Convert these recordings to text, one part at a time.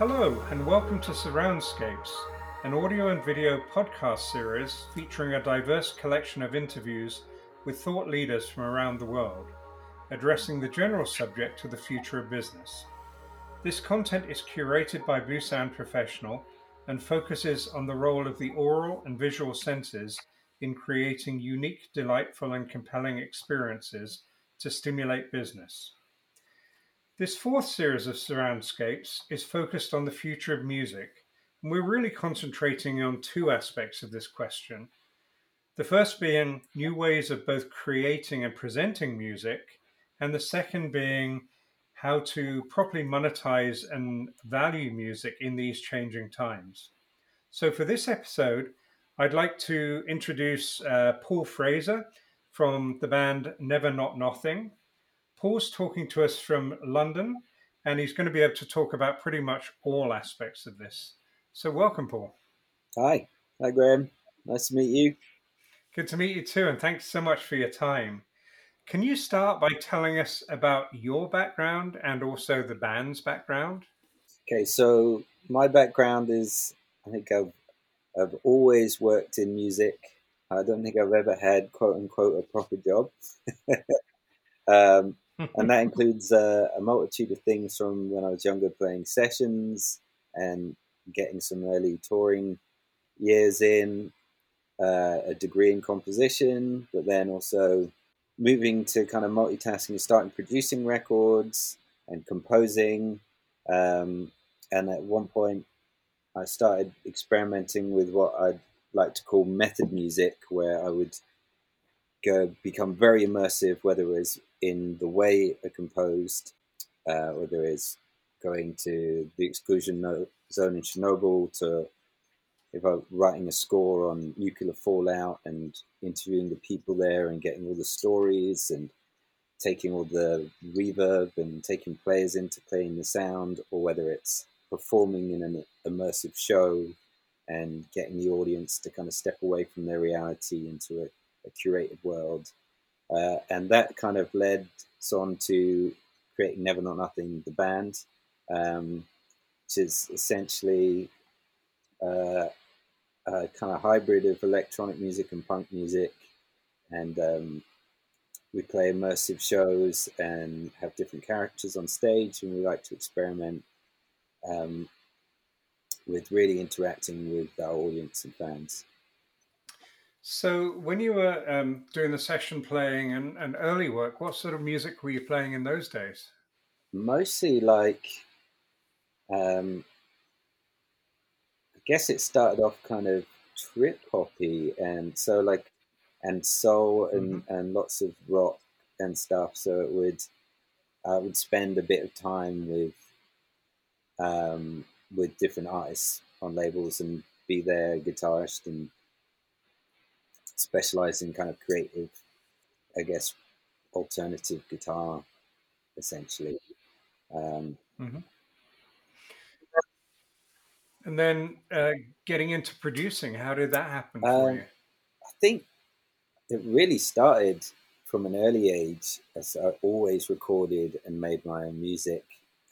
Hello, and welcome to Surroundscapes, an audio and video podcast series featuring a diverse collection of interviews with thought leaders from around the world, addressing the general subject of the future of business. This content is curated by Sound Professional and focuses on the role of the aural and visual senses in creating unique, delightful, and compelling experiences to stimulate business. This fourth series of Surroundscapes is focused on the future of music, and we're really concentrating on two aspects of this question. The first being new ways of both creating and presenting music, and the second being how to properly monetize and value music in these changing times. So, for this episode, I'd like to introduce uh, Paul Fraser from the band Never Not Nothing, Paul's talking to us from London, and he's going to be able to talk about pretty much all aspects of this. So, welcome, Paul. Hi. Hi, Graham. Nice to meet you. Good to meet you too, and thanks so much for your time. Can you start by telling us about your background and also the band's background? Okay, so my background is I think I've I've always worked in music. I don't think I've ever had quote unquote a proper job. um, and that includes uh, a multitude of things from when I was younger, playing sessions and getting some early touring years in, uh, a degree in composition, but then also moving to kind of multitasking, starting producing records and composing. Um, and at one point, I started experimenting with what I'd like to call method music, where I would go become very immersive, whether it was in the way are composed, uh, whether it's going to the exclusion zone in Chernobyl to if I'm writing a score on nuclear fallout and interviewing the people there and getting all the stories and taking all the reverb and taking players into playing the sound, or whether it's performing in an immersive show and getting the audience to kind of step away from their reality into a, curated world. Uh, and that kind of led us on to creating Never Not Nothing, the band, um, which is essentially uh, a kind of hybrid of electronic music and punk music. And um, we play immersive shows and have different characters on stage, and we like to experiment um, with really interacting with our audience and fans. So, when you were um, doing the session playing and, and early work, what sort of music were you playing in those days? Mostly like, um, I guess it started off kind of trip hoppy, and so like, and soul and mm-hmm. and lots of rock and stuff. So it would, I would spend a bit of time with, um, with different artists on labels and be their guitarist and specialize in kind of creative, I guess, alternative guitar, essentially. Um, mm-hmm. And then uh, getting into producing, how did that happen for um, you? I think it really started from an early age, as I always recorded and made my own music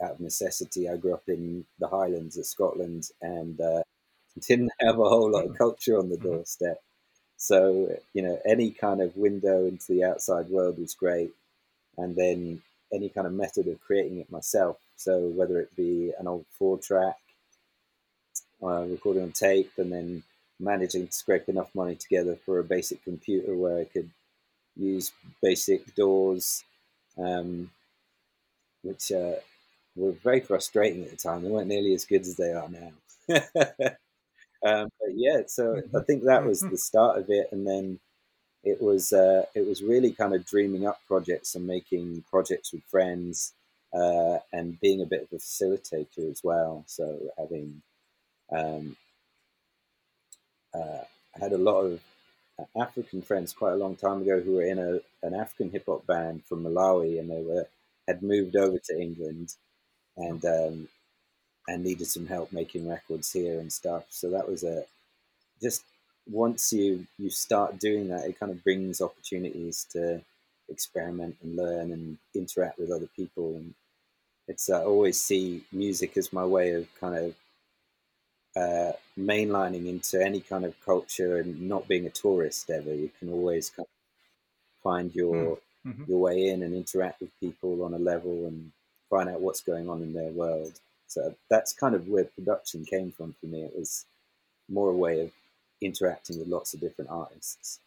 out of necessity. I grew up in the Highlands of Scotland and uh, didn't have a whole lot of mm-hmm. culture on the mm-hmm. doorstep. So, you know, any kind of window into the outside world was great. And then any kind of method of creating it myself. So, whether it be an old four track, uh, recording on tape, and then managing to scrape enough money together for a basic computer where I could use basic DAWs, um, which uh, were very frustrating at the time. They weren't nearly as good as they are now. Um, yeah, so I think that was mm-hmm. the start of it, and then it was uh, it was really kind of dreaming up projects and making projects with friends, uh, and being a bit of a facilitator as well. So having um, uh, I had a lot of African friends quite a long time ago who were in a an African hip hop band from Malawi, and they were had moved over to England, and um, and needed some help making records here and stuff. So that was a just once you you start doing that, it kind of brings opportunities to experiment and learn and interact with other people. And it's I always see music as my way of kind of uh, mainlining into any kind of culture and not being a tourist ever. You can always kind of find your mm-hmm. your way in and interact with people on a level and find out what's going on in their world. So that's kind of where production came from for me. It was more a way of interacting with lots of different artists.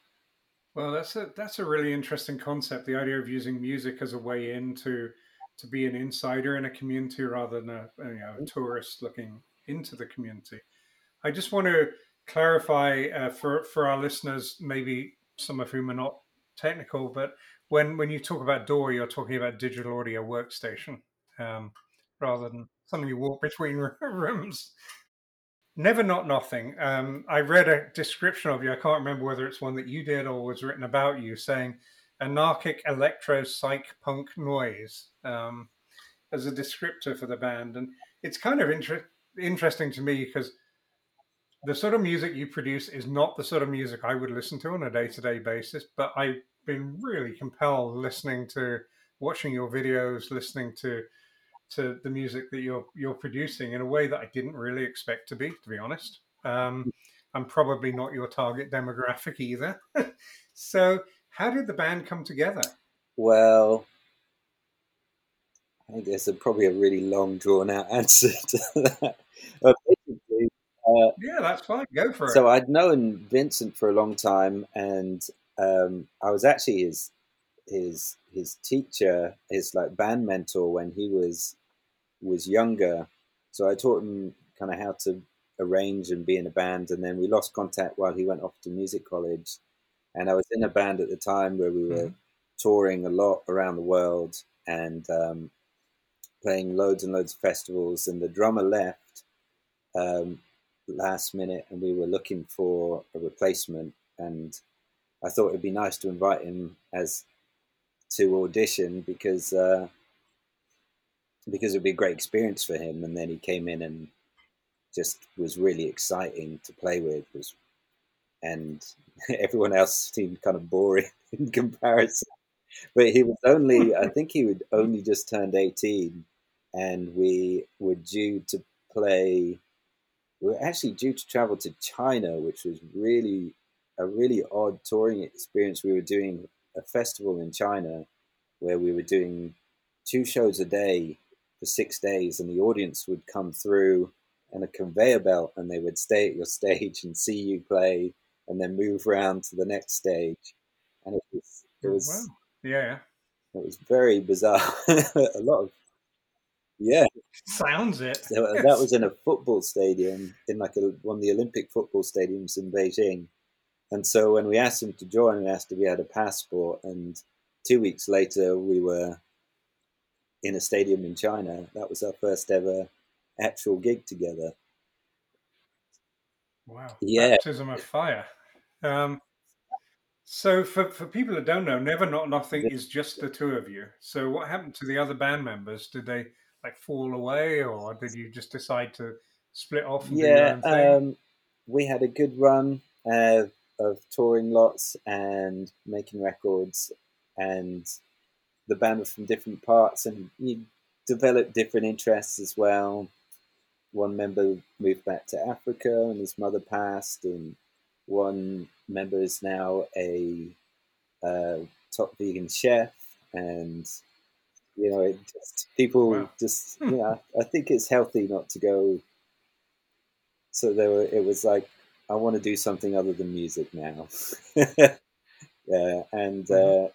Well, that's a that's a really interesting concept. The idea of using music as a way in to to be an insider in a community rather than a, you know, a tourist looking into the community. I just want to clarify uh, for for our listeners, maybe some of whom are not technical, but when when you talk about DAW, you're talking about digital audio workstation um, rather than something you walk between rooms. Never Not Nothing. Um, I read a description of you. I can't remember whether it's one that you did or was written about you, saying anarchic electro psych punk noise um, as a descriptor for the band, and it's kind of inter- interesting to me because the sort of music you produce is not the sort of music I would listen to on a day to day basis, but I've been really compelled listening to, watching your videos, listening to to the music that you're you're producing in a way that I didn't really expect to be, to be honest. Um, I'm probably not your target demographic either. so, how did the band come together? Well, I think there's a, probably a really long, drawn out answer to that. uh, yeah, that's fine. Go for it. So I'd known Vincent for a long time, and um, I was actually his his his teacher, his like band mentor when he was was younger. So I taught him kind of how to arrange and be in a band, and then we lost contact while he went off to music college. And I was in a band at the time where we were mm-hmm. touring a lot around the world and um, playing loads and loads of festivals. And the drummer left um, last minute, and we were looking for a replacement. And I thought it'd be nice to invite him as to audition because uh, because it'd be a great experience for him. And then he came in and just was really exciting to play with. Was and everyone else seemed kind of boring in comparison. But he was only, I think he would only just turned 18, and we were due to play. We were actually due to travel to China, which was really a really odd touring experience. We were doing a festival in China where we were doing two shows a day for six days, and the audience would come through in a conveyor belt and they would stay at your stage and see you play and then move around to the next stage. And it was, it oh, was, wow. yeah, it was very bizarre. a lot of, yeah, sounds it. So uh, that was in a football stadium, in like a, one of the Olympic football stadiums in Beijing. And so when we asked him to join, we asked if he had a passport. And two weeks later, we were in a stadium in China. That was our first ever actual gig together. Wow. Yeah. Baptism of fire. Um, so for, for people that don't know, Never Not Nothing is just the two of you. So what happened to the other band members? Did they like fall away or did you just decide to split off yeah, um, we had a good run uh, of touring lots and making records and the band was from different parts and you develop different interests as well one member moved back to Africa and his mother passed, and one member is now a uh, top vegan chef, and you know, just, people wow. just hmm. you know, I think it's healthy not to go. So there were, it was like I want to do something other than music now. yeah, and uh,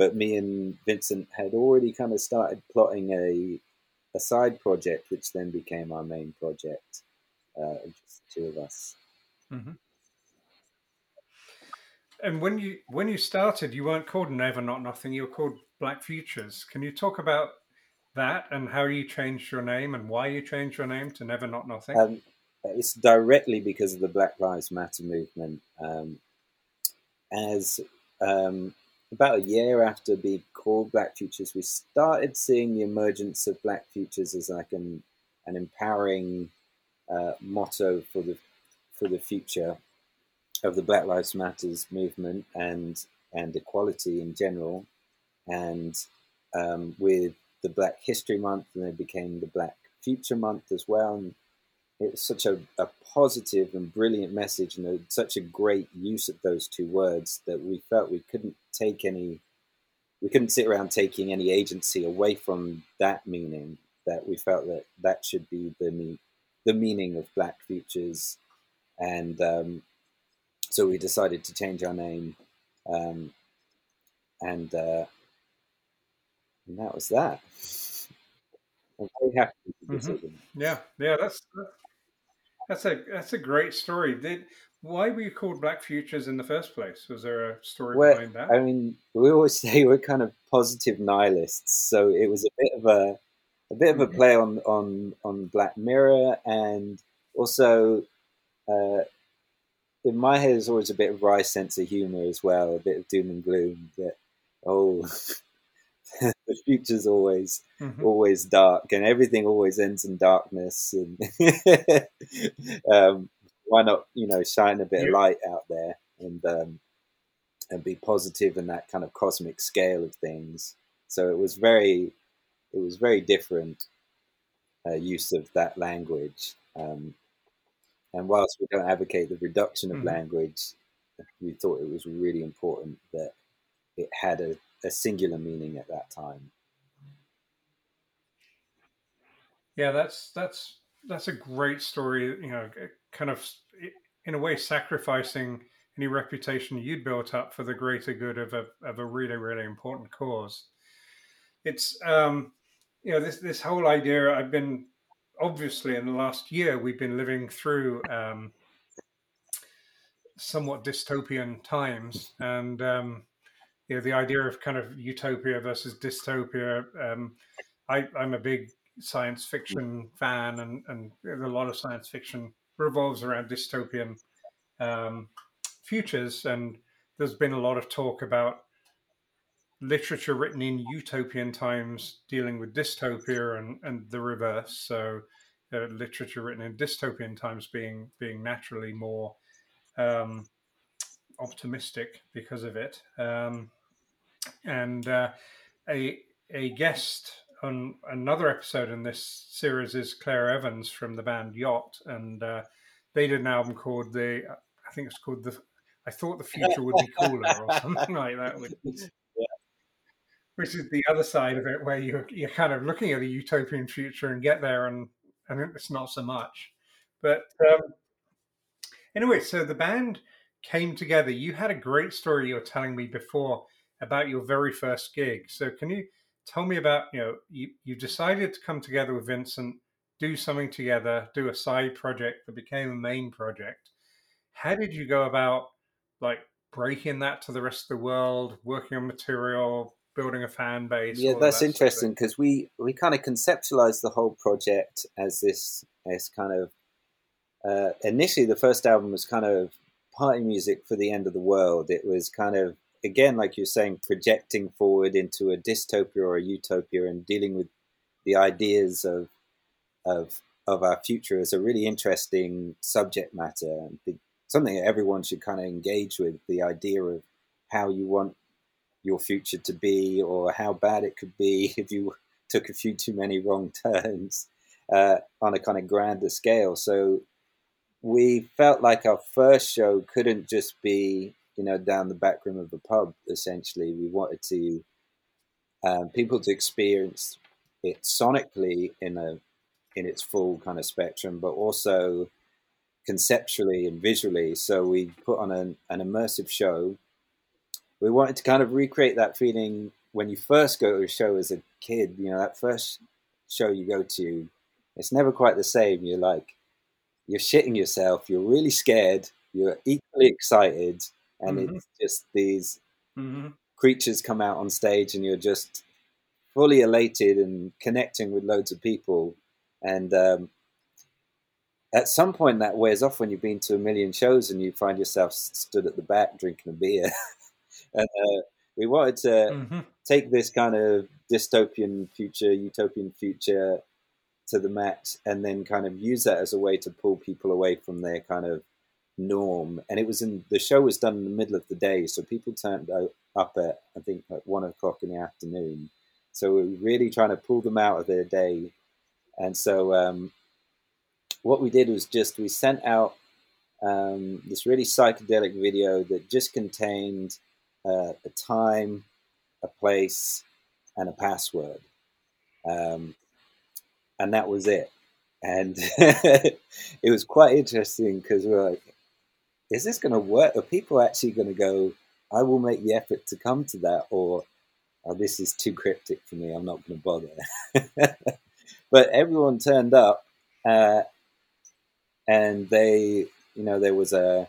but me and Vincent had already kind of started plotting a a side project, which then became our main project, uh, just the two of us. Mm-hmm. And when you when you started, you weren't called Never Not Nothing. You were called Black Futures. Can you talk about that and how you changed your name and why you changed your name to Never Not Nothing? Um, it's directly because of the Black Lives Matter movement. Um, as um, about a year after being called Black Futures, we started seeing the emergence of Black Futures as like an an empowering uh, motto for the for the future of the Black Lives Matters movement and and equality in general. And um, with the Black History Month, and became the Black Future Month as well. And it was such a, a positive and brilliant message, and a, such a great use of those two words that we felt we couldn't take any, we couldn't sit around taking any agency away from that meaning. That we felt that that should be the the meaning of Black Futures, and um, so we decided to change our name, um, and uh, and that was that. I'm very happy with the mm-hmm. Yeah, yeah, that's that's a that's a great story. Did why were you called Black Futures in the first place? Was there a story behind that? I mean, we always say we're kind of positive nihilists, so it was a bit of a a bit of a mm-hmm. play on on on Black Mirror, and also uh, in my head, there's always a bit of wry sense of humor as well, a bit of doom and gloom. That oh, the future's always mm-hmm. always dark, and everything always ends in darkness. And um, why not, you know, shine a bit yeah. of light out there and um, and be positive in that kind of cosmic scale of things. So it was very, it was very different uh, use of that language. Um, and whilst we don't advocate the reduction of mm-hmm. language, we thought it was really important that it had a, a singular meaning at that time. Yeah, that's that's that's a great story. You know, kind of in a way sacrificing any reputation you'd built up for the greater good of a of a really really important cause. It's um, you know this this whole idea. I've been obviously in the last year we've been living through um, somewhat dystopian times, and um, you know the idea of kind of utopia versus dystopia. Um, I, am a big science fiction fan, and, and a lot of science fiction revolves around dystopian um, futures. And there's been a lot of talk about literature written in utopian times dealing with dystopia and, and the reverse. So, uh, literature written in dystopian times being being naturally more um, optimistic because of it. Um, and uh, a a guest on another episode in this series is Claire Evans from the band Yacht, and uh, they did an album called the I think it's called the I thought the future would be cooler or something like that, which is, yeah. which is the other side of it, where you you're kind of looking at a utopian future and get there, and and it's not so much. But um, anyway, so the band came together. You had a great story you were telling me before about your very first gig. So can you tell me about you know you you decided to come together with Vincent, do something together, do a side project that became a main project. How did you go about like breaking that to the rest of the world, working on material, building a fan base? Yeah, that's that interesting because we we kind of conceptualized the whole project as this as kind of uh, initially the first album was kind of party music for the end of the world. It was kind of again, like you're saying, projecting forward into a dystopia or a utopia and dealing with the ideas of of of our future is a really interesting subject matter and something that everyone should kind of engage with. The idea of how you want your future to be, or how bad it could be if you took a few too many wrong turns uh, on a kind of grander scale. So we felt like our first show couldn't just be you know, down the back room of the pub. Essentially, we wanted to um, people to experience it sonically in a in its full kind of spectrum, but also conceptually and visually. So we put on an, an immersive show. We wanted to kind of recreate that feeling when you first go to a show as a kid. You know, that first show you go to, it's never quite the same. You're like, you're shitting yourself. You're really scared. You're equally excited and mm-hmm. it's just these mm-hmm. creatures come out on stage and you're just fully elated and connecting with loads of people and um, at some point that wears off when you've been to a million shows and you find yourself stood at the back drinking a beer and uh, we wanted to mm-hmm. take this kind of dystopian future utopian future to the max and then kind of use that as a way to pull people away from their kind of norm. And it was in the show was done in the middle of the day, so people turned up at I think at one o'clock in the afternoon, So we are really trying to pull them out of their day. And so um, what we did was just we sent out um, this really psychedelic video that just contained uh, a time, a place, and a password. Um, and that was it. And it was quite interesting because we are like, is this going to work? Are people actually going to go, I will make the effort to come to that? Or oh, this is too cryptic for me, I'm not going to bother. but everyone turned up uh, and they, you know, there was a,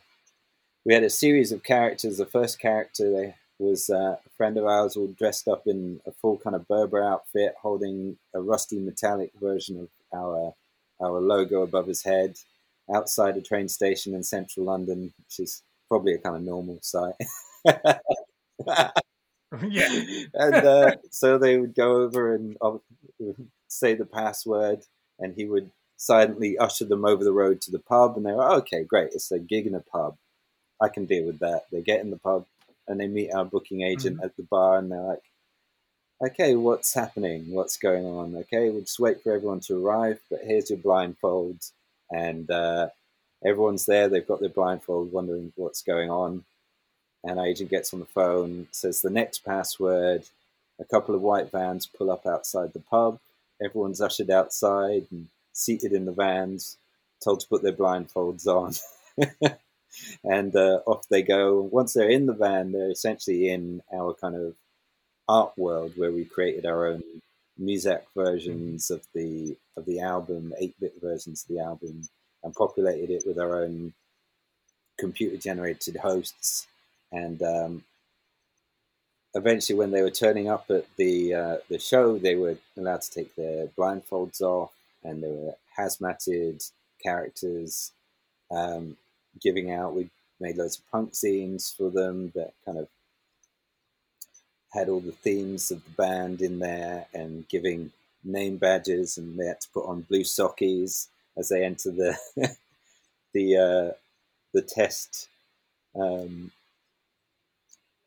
we had a series of characters. The first character was uh, a friend of ours, all dressed up in a full kind of Berber outfit, holding a rusty metallic version of our our logo above his head, outside a train station in central London, which is probably a kind of normal sight. yeah. and uh, so they would go over and say the password, and he would silently usher them over the road to the pub. And they were, oh, okay, great. It's a gig in a pub. I can deal with that. They get in the pub and they meet our booking agent mm-hmm. at the bar, and they're like, okay, what's happening? What's going on? Okay, we'll just wait for everyone to arrive, but here's your blindfold. And uh, everyone's there, they've got their blindfold, wondering what's going on. And our agent gets on the phone, says the next password. A couple of white vans pull up outside the pub. Everyone's ushered outside and seated in the vans, told to put their blindfolds on. and uh, off they go. Once they're in the van, they're essentially in our kind of art world where we created our own Muzak versions of the of the album, eight bit versions of the album, and populated it with our own computer generated hosts. And um, eventually, when they were turning up at the uh, the show, they were allowed to take their blindfolds off, and there were hazmated characters um, giving out. We made loads of punk scenes for them that kind of had all the themes of the band in there and giving name badges, and they had to put on blue sockies as they enter the the uh, the test. Um,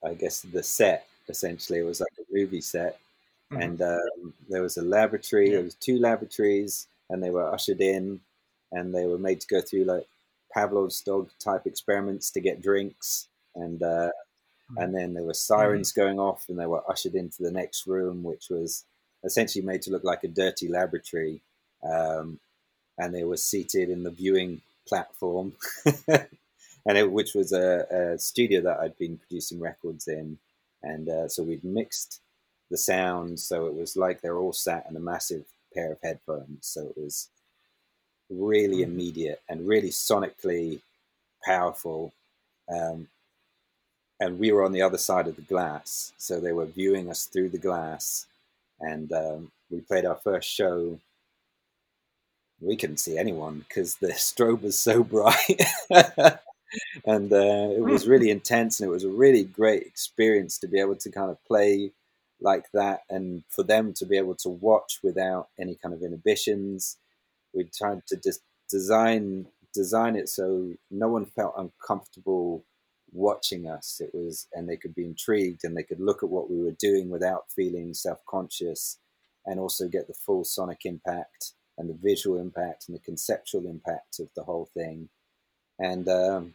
I guess the set essentially it was like a movie set, mm-hmm. and um, there was a laboratory. Yeah. There was two laboratories, and they were ushered in, and they were made to go through like Pavlov's dog type experiments to get drinks, and uh, and then there were sirens mm. going off, and they were ushered into the next room, which was essentially made to look like a dirty laboratory. Um, and they were seated in the viewing platform, and it, which was a, a, studio that I'd been producing records in, and uh, so we'd mixed the sound, so it was like they're all sat in a massive pair of headphones. So it was really mm. immediate and really sonically powerful. Um, and we were on the other side of the glass, so they were viewing us through the glass. And um, we played our first show. We couldn't see anyone because the strobe was so bright, and uh, it was really intense. And it was a really great experience to be able to kind of play like that, and for them to be able to watch without any kind of inhibitions. We tried to just design design it so no one felt uncomfortable watching us. It was, and they could be intrigued and they could look at what we were doing without feeling self conscious and also get the full sonic impact and the visual impact and the conceptual impact of the whole thing. And um,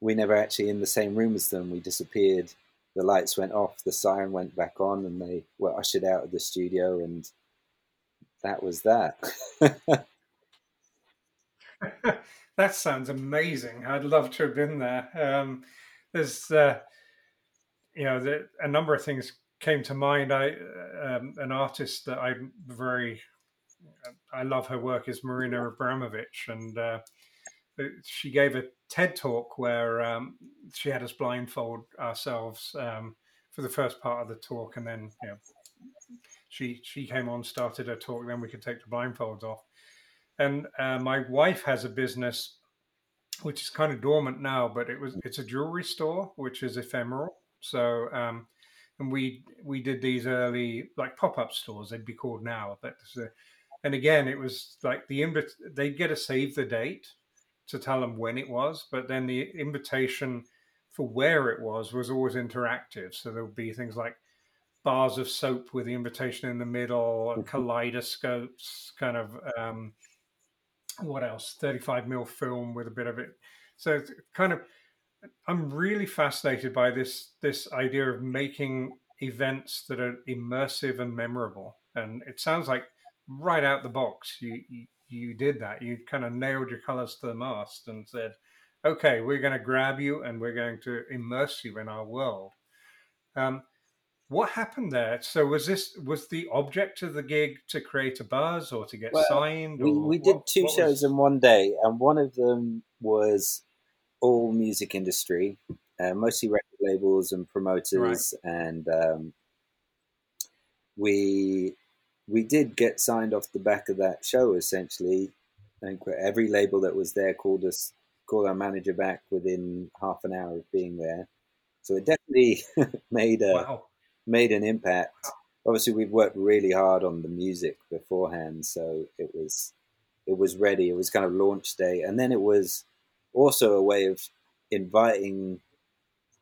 we never actually in the same room as them. We disappeared. The lights went off, the siren went back on, and they were ushered out of the studio, and that was that. that sounds amazing. I'd love to have been there. Um, there's, uh, you know, the, a number of things came to mind. I, um, an artist that I'm very, I love her work is Marina Abramović, and uh, she gave a TED talk where um, she had us blindfold ourselves um, for the first part of the talk, and then you know, she she came on, started her talk, then we could take the blindfolds off and uh, my wife has a business which is kind of dormant now, but it was it's a jewelry store which is ephemeral. So um, and we we did these early like pop up stores they'd be called now, but uh, and again it was like the invite they'd get a save the date to tell them when it was, but then the invitation for where it was was always interactive. So there would be things like bars of soap with the invitation in the middle, and kaleidoscopes, kind of um, what else? 35 mil film with a bit of it. So kind of, I'm really fascinated by this this idea of making events that are immersive and memorable. And it sounds like right out the box, you you, you did that. You kind of nailed your colors to the mast and said, "Okay, we're going to grab you and we're going to immerse you in our world." Um, what happened there? So was this was the object of the gig to create a buzz or to get well, signed? we we did two what shows was... in one day, and one of them was all music industry, uh, mostly record labels and promoters, right. and um, we we did get signed off the back of that show. Essentially, and every label that was there called us called our manager back within half an hour of being there. So it definitely made a wow made an impact. Obviously, we've worked really hard on the music beforehand, so it was it was ready. It was kind of launch day, and then it was also a way of inviting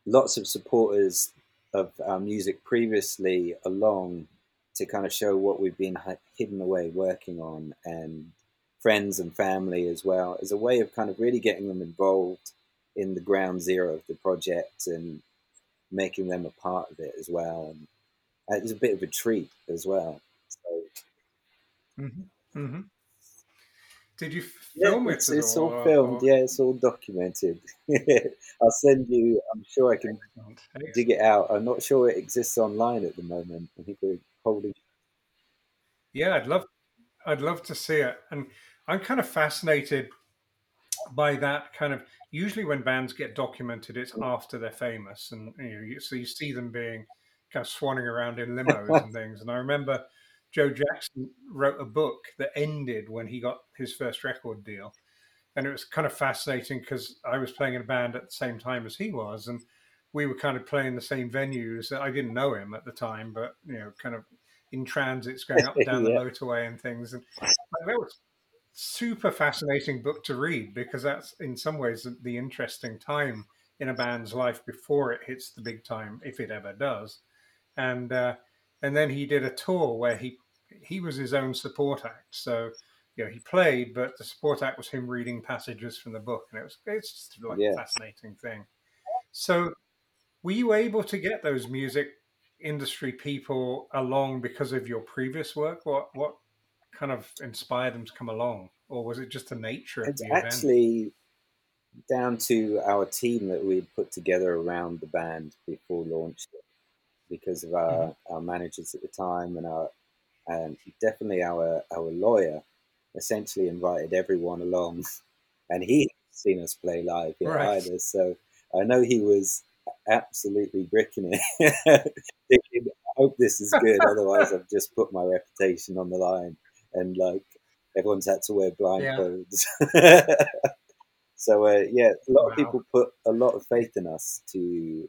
lots of supporters of our music previously along to kind of show what we've been hidden away working on and friends and family as well as a way of kind of really getting them involved in the ground zero of the project and making them a part of it as well. And uh, it's a bit of a treat as well. So, mm-hmm. Mm-hmm. Did you film yeah, it? It's, it's all, all filmed. Or... Yeah, it's all documented. I'll send you. I'm sure I can dig it out. I'm not sure it exists online at the moment. I think we're holding. Yeah, I'd love. I'd love to see it, and I'm kind of fascinated by that kind of usually when bands get documented it's after they're famous and you know so you see them being kind of swanning around in limos and things. And i remember joe jackson wrote a book that ended when he got his first record deal. And it was kind of fascinating because i was playing in a band at the same time as he was and we were kind of playing the same venues. I didn't know him at the time but you know kind of in transits going up and down yeah. the motorway and things. And that was super fascinating book to read because that's in some ways the interesting time in a band's life before it hits the big time, if it ever does. And uh, and then he did a tour where he he was his own support act. So you know he played, but the support act was him reading passages from the book, and it was it's just like yeah. a fascinating thing. So were you able to get those music industry people along because of your previous work? What what kind of inspired them to come along, or was it just the nature of it's the event? actually down to our team that we'd put together around the band before launch, because of our, mm-hmm. our managers at the time and our and definitely our our lawyer essentially invited everyone along, and he seen us play live right. either. So I know he was absolutely bricking it, "I hope this is good, otherwise I've just put my reputation on the line." And like everyone's had to wear blindfolds. Yeah. so uh, yeah, a lot wow. of people put a lot of faith in us to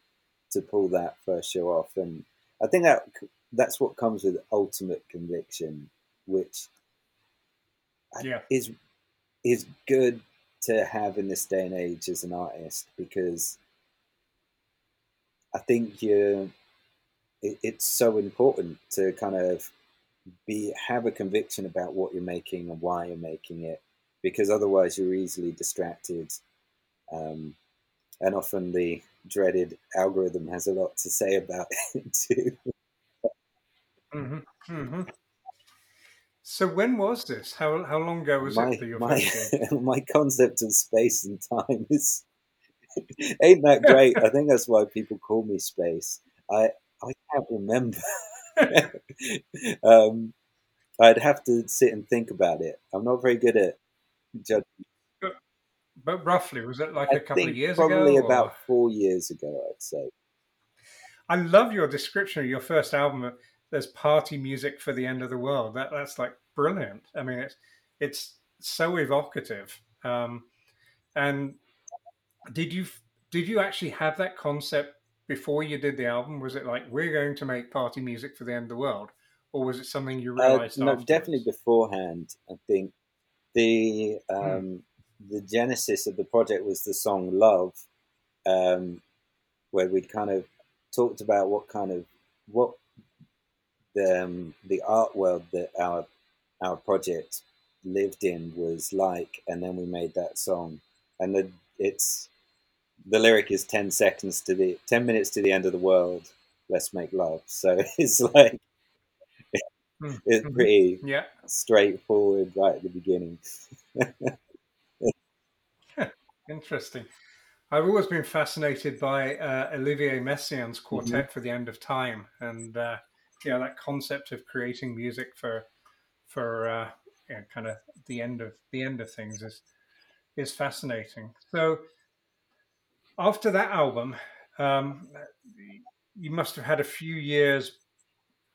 to pull that first show off, and I think that that's what comes with ultimate conviction, which yeah. is is good to have in this day and age as an artist because I think you it, it's so important to kind of be have a conviction about what you're making and why you're making it, because otherwise you're easily distracted. Um, and often the dreaded algorithm has a lot to say about it too. Mm-hmm. Mm-hmm. So when was this? How how long ago was my, it that you my, my concept of space and time is ain't that great. I think that's why people call me space. I I can't remember. um, I'd have to sit and think about it. I'm not very good at judging. But, but roughly, was it like I a couple of years probably ago? Probably about four years ago, I'd say. I love your description of your first album. There's party music for the end of the world. That that's like brilliant. I mean, it's it's so evocative. Um, and did you did you actually have that concept before you did the album? Was it like we're going to make party music for the end of the world, or was it something you uh, realized? Uh, no, definitely beforehand. I think the hmm. um, hmm. the genesis of the project was the song "Love," um, where we'd kind of talked about what kind of what the um, the art world that our our project lived in was like, and then we made that song, and the it's the lyric is 10 seconds to the 10 minutes to the end of the world let's make love so it's like Hmm. it's Mhm. pretty Yeah. straightforward right at the beginning Interesting. I've always been fascinated by uh, Olivier Messiaen's quartet for the end of time, and uh, you know that concept of creating music for for uh, you know, kind of the end of the end of things is is fascinating. So after that album, um, you must have had a few years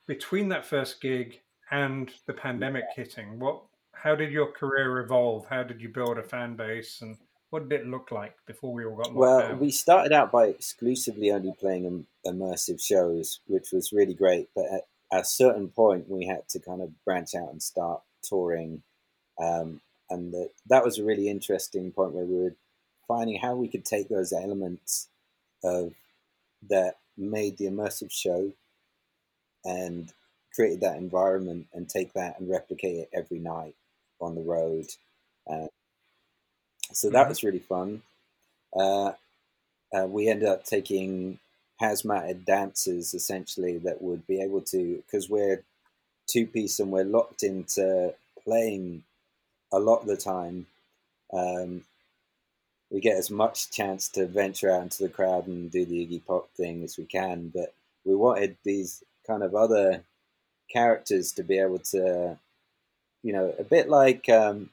between that first gig and the pandemic hitting. What? How did your career evolve? How did you build a fan base, and what did it look like before we all got well down? we started out by exclusively only playing immersive shows which was really great but at, at a certain point we had to kind of branch out and start touring um, and the, that was a really interesting point where we were finding how we could take those elements of that made the immersive show and created that environment and take that and replicate it every night on the road. Uh, so that Mhm. was really fun. Uh, uh, we ended up taking hazmated dancers essentially that would be able to, because we're two piece and we're locked into playing a lot of the time. Um, we get as much chance to venture out into the crowd and do the Iggy Pop thing as we can, but we wanted these kind of other characters to be able to, you know, a bit like um,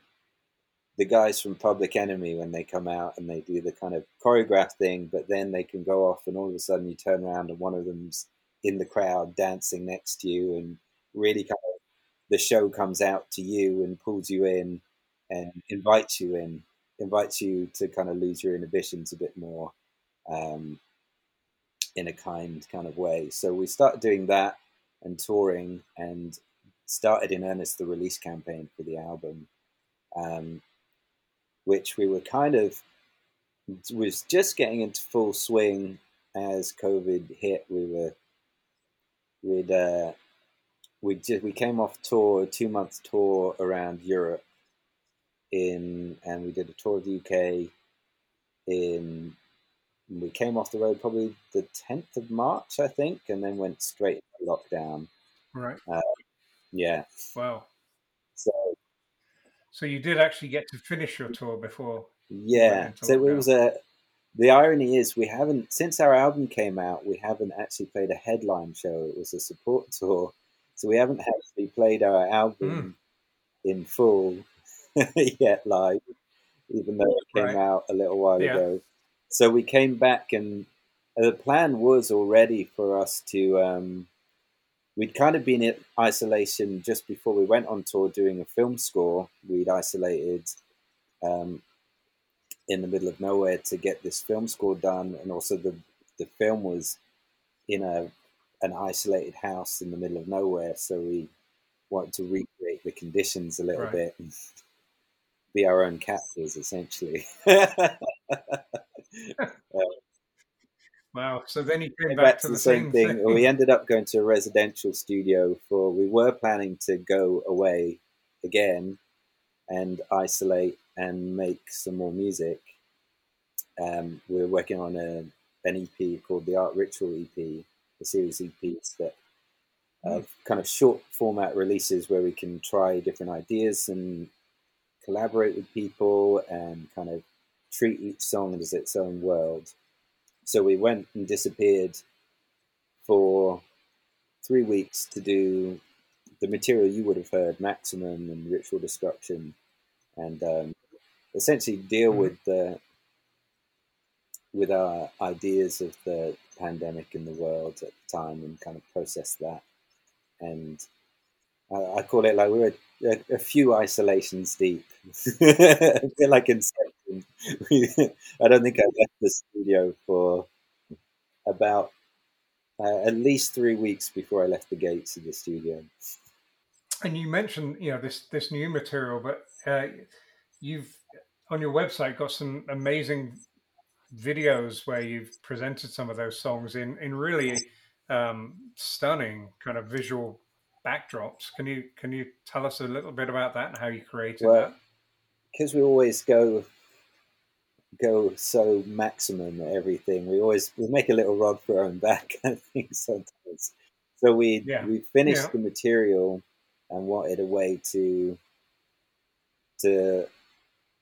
the guys from Public Enemy when they come out and they do the kind of choreographed thing, but then they can go off and all of a sudden you turn around and one of them's in the crowd dancing next to you and really kind of the show comes out to you and pulls you in and invites you in, invites you to kind of lose your inhibitions a bit more um, in a kind kind of way. So we started doing that and touring and started in earnest the release campaign for the album, um, which we were kind of was just getting into full swing as COVID hit. We were we'd uh, we just we came off tour, a two month tour around Europe in, and we did a tour of the UK in. We came off the road probably the tenth of March, I think, and then went straight into lockdown. right. Uh, yeah, Wow. so So you did actually get to finish your tour before. yeah, so it was a. The irony is, we haven't since our album came out, we haven't actually played a headline show. It was a support tour, so we haven't actually played our album hmm. in full yet live, even though it came Right. out a little while Yeah. ago. So we came back, and the plan was already for us to. Um, we'd kind of been in isolation just before we went on tour doing a film score. We'd isolated um, in the middle of nowhere to get this film score done, and also the the film was in a an isolated house in the middle of nowhere, so we wanted to recreate the conditions a little Right. bit be our own captors, essentially. Wow. So then he came back, back, to to the same thing. We ended up going to a residential studio for. We were planning to go away again and isolate and make some more music. Um, we're working on a an EP called the Art Ritual EP, a series of EPs that of kind of short format releases where we can try different ideas and collaborate with people and kind of treat each song as its own world. So we went and disappeared for three weeks to do the material you would have heard, Maximum and Ritual Destruction, and um, essentially deal Mhm. with the with our ideas of the pandemic in the world at the time and kind of process that. And I, I call it like we're a, a few isolations deep, a like Inception. I don't think I left the studio for about uh, at least three weeks before I left the gates of the studio. And you mentioned, you know, this this new material, but uh, you've on your website got some amazing videos where you've presented some of those songs in in really um, stunning kind of visual backdrops. Can you can you tell us a little bit about that and how you created well, that? Because we always go go so maximum at everything. We always we make a little rod for our own back, I think sometimes. So we yeah. we finished yeah. the material and wanted a way to to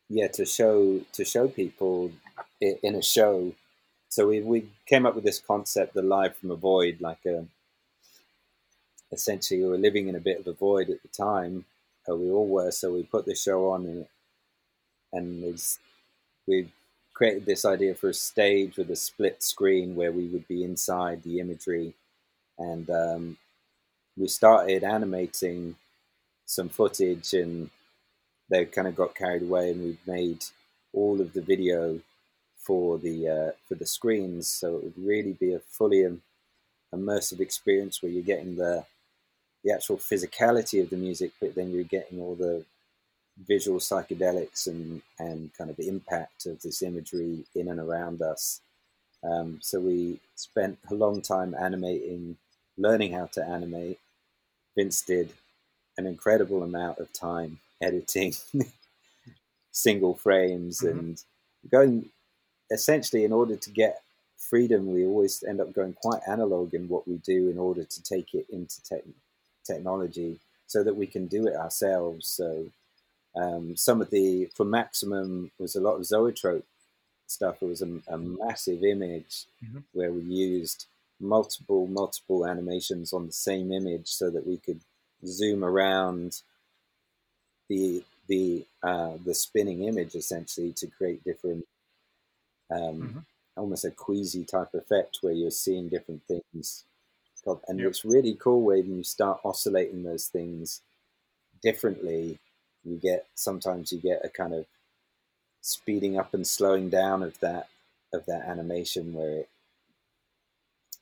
yeah to show to show people in a show. So we we came up with this concept, the live from a void, like a essentially we were living in a bit of a void at the time. Uh, we all were, so we put the show on and and we created this idea for a stage with a split screen where we would be inside the imagery, and um, we started animating some footage, and they kind of got carried away, and we made all of the video for the uh, for the screens, so it would really be a fully immersive experience where you're getting the the actual physicality of the music, but then you're getting all the visual psychedelics and and kind of the impact of this imagery in and around us. Um, so we spent a long time animating, learning how to animate. Vince did an incredible amount of time editing single frames mm-hmm. and going essentially in order to get freedom we always end up going quite analog in what we do in order to take it into te- technology so that we can do it ourselves so um, some of the for maximum was a lot of zoetrope stuff. It was a, a massive image mm-hmm. where we used multiple multiple animations on the same image so that we could zoom around the the uh, the spinning image essentially to create different um, mm-hmm. almost a queasy type effect where you're seeing different things and yep. it's really cool when you start oscillating those things differently. You get sometimes you get a kind of speeding up and slowing down of that of that animation where it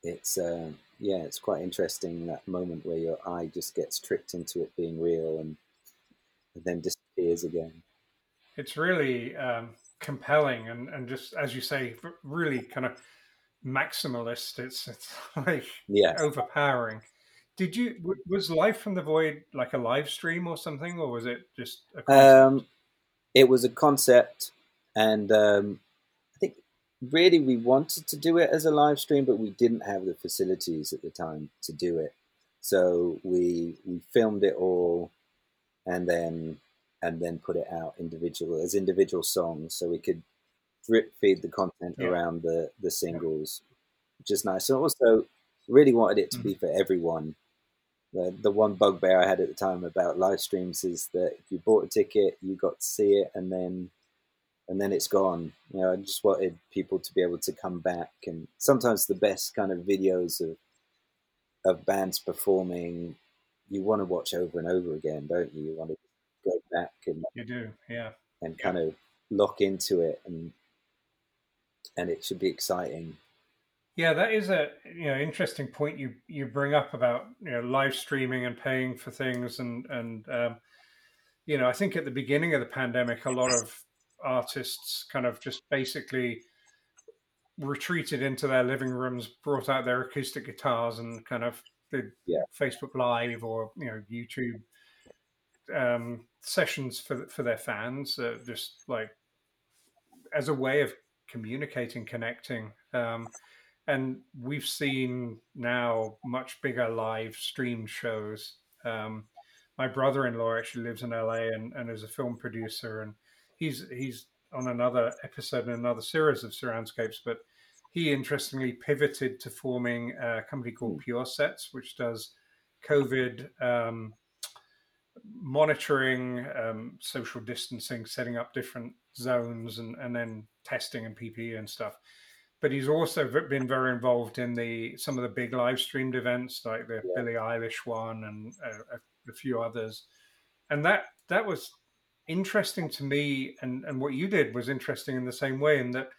it's uh, yeah it's quite interesting that moment where your eye just gets tricked into it being real and, and then disappears again. It's really um, compelling and, and just as you say really kind of maximalist it's it's like yeah overpowering did you was Live from the Void like a live stream or something, or was it just? Um, it was a concept, and um, I think really we wanted to do it as a live stream, but we didn't have the facilities at the time to do it. So we we filmed it all, and then and then put it out individual as individual songs, so we could drip feed the content yeah. around the the singles, which is nice. And also really wanted it to mm-hmm. be for everyone the, the one bugbear I had at the time about live streams is that if you bought a ticket, you got to see it, and then and then it's gone. You know, I just wanted people to be able to come back, and sometimes the best kind of videos of of bands performing, you want to watch over and over again, don't you? You want to go back and you do, yeah, and kind of lock into it, and and it should be exciting. Yeah, that is a you know interesting point you you bring up about you know live streaming and paying for things and and um, you know I think at the beginning of the pandemic a lot of artists kind of just basically retreated into their living rooms, brought out their acoustic guitars and kind of did yeah. Facebook Live or you know YouTube um, sessions for for their fans, uh, just like as a way of communicating, connecting. Um, and we've seen now much bigger live stream shows. Um, my brother-in-law actually lives in LA and, and is a film producer, and he's he's on another episode in another series of Surroundscapes. But he interestingly pivoted to forming a company called hmm. Pure Sets, which does COVID um, monitoring, um, social distancing, setting up different zones, and, and then testing and PPE and stuff but he's also been very involved in the some of the big live streamed events like the yeah. Billie Eilish one and a, a, few others, and that that was interesting to me. And and what you did was interesting in the same way in that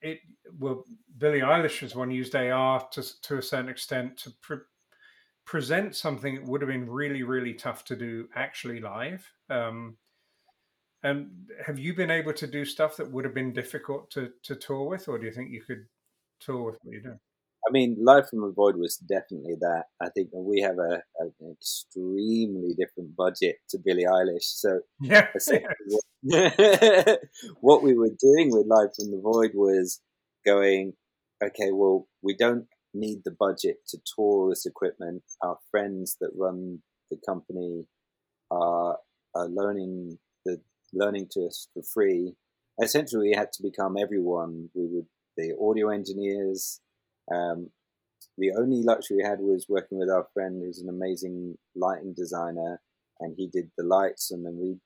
it well Billie Eilish's one used AR to to a certain extent to pre- present something that would have been really really tough to do actually live. Um, and have you been able to do stuff that would have been difficult to, to tour with, or do you think you could tour with what you do? I mean, Live from the Void was definitely that. I think we have a, an extremely different budget to Billie Eilish. So, yeah. what, what we were doing with Live from the Void was going, okay, well, we don't need the budget to tour this equipment. Our friends that run the company are, are learning the learning to us for free. Essentially, we had to become everyone. We would the audio engineers. Um, the only luxury we had was working with our friend who's an amazing lighting designer, and he did the lights, and then we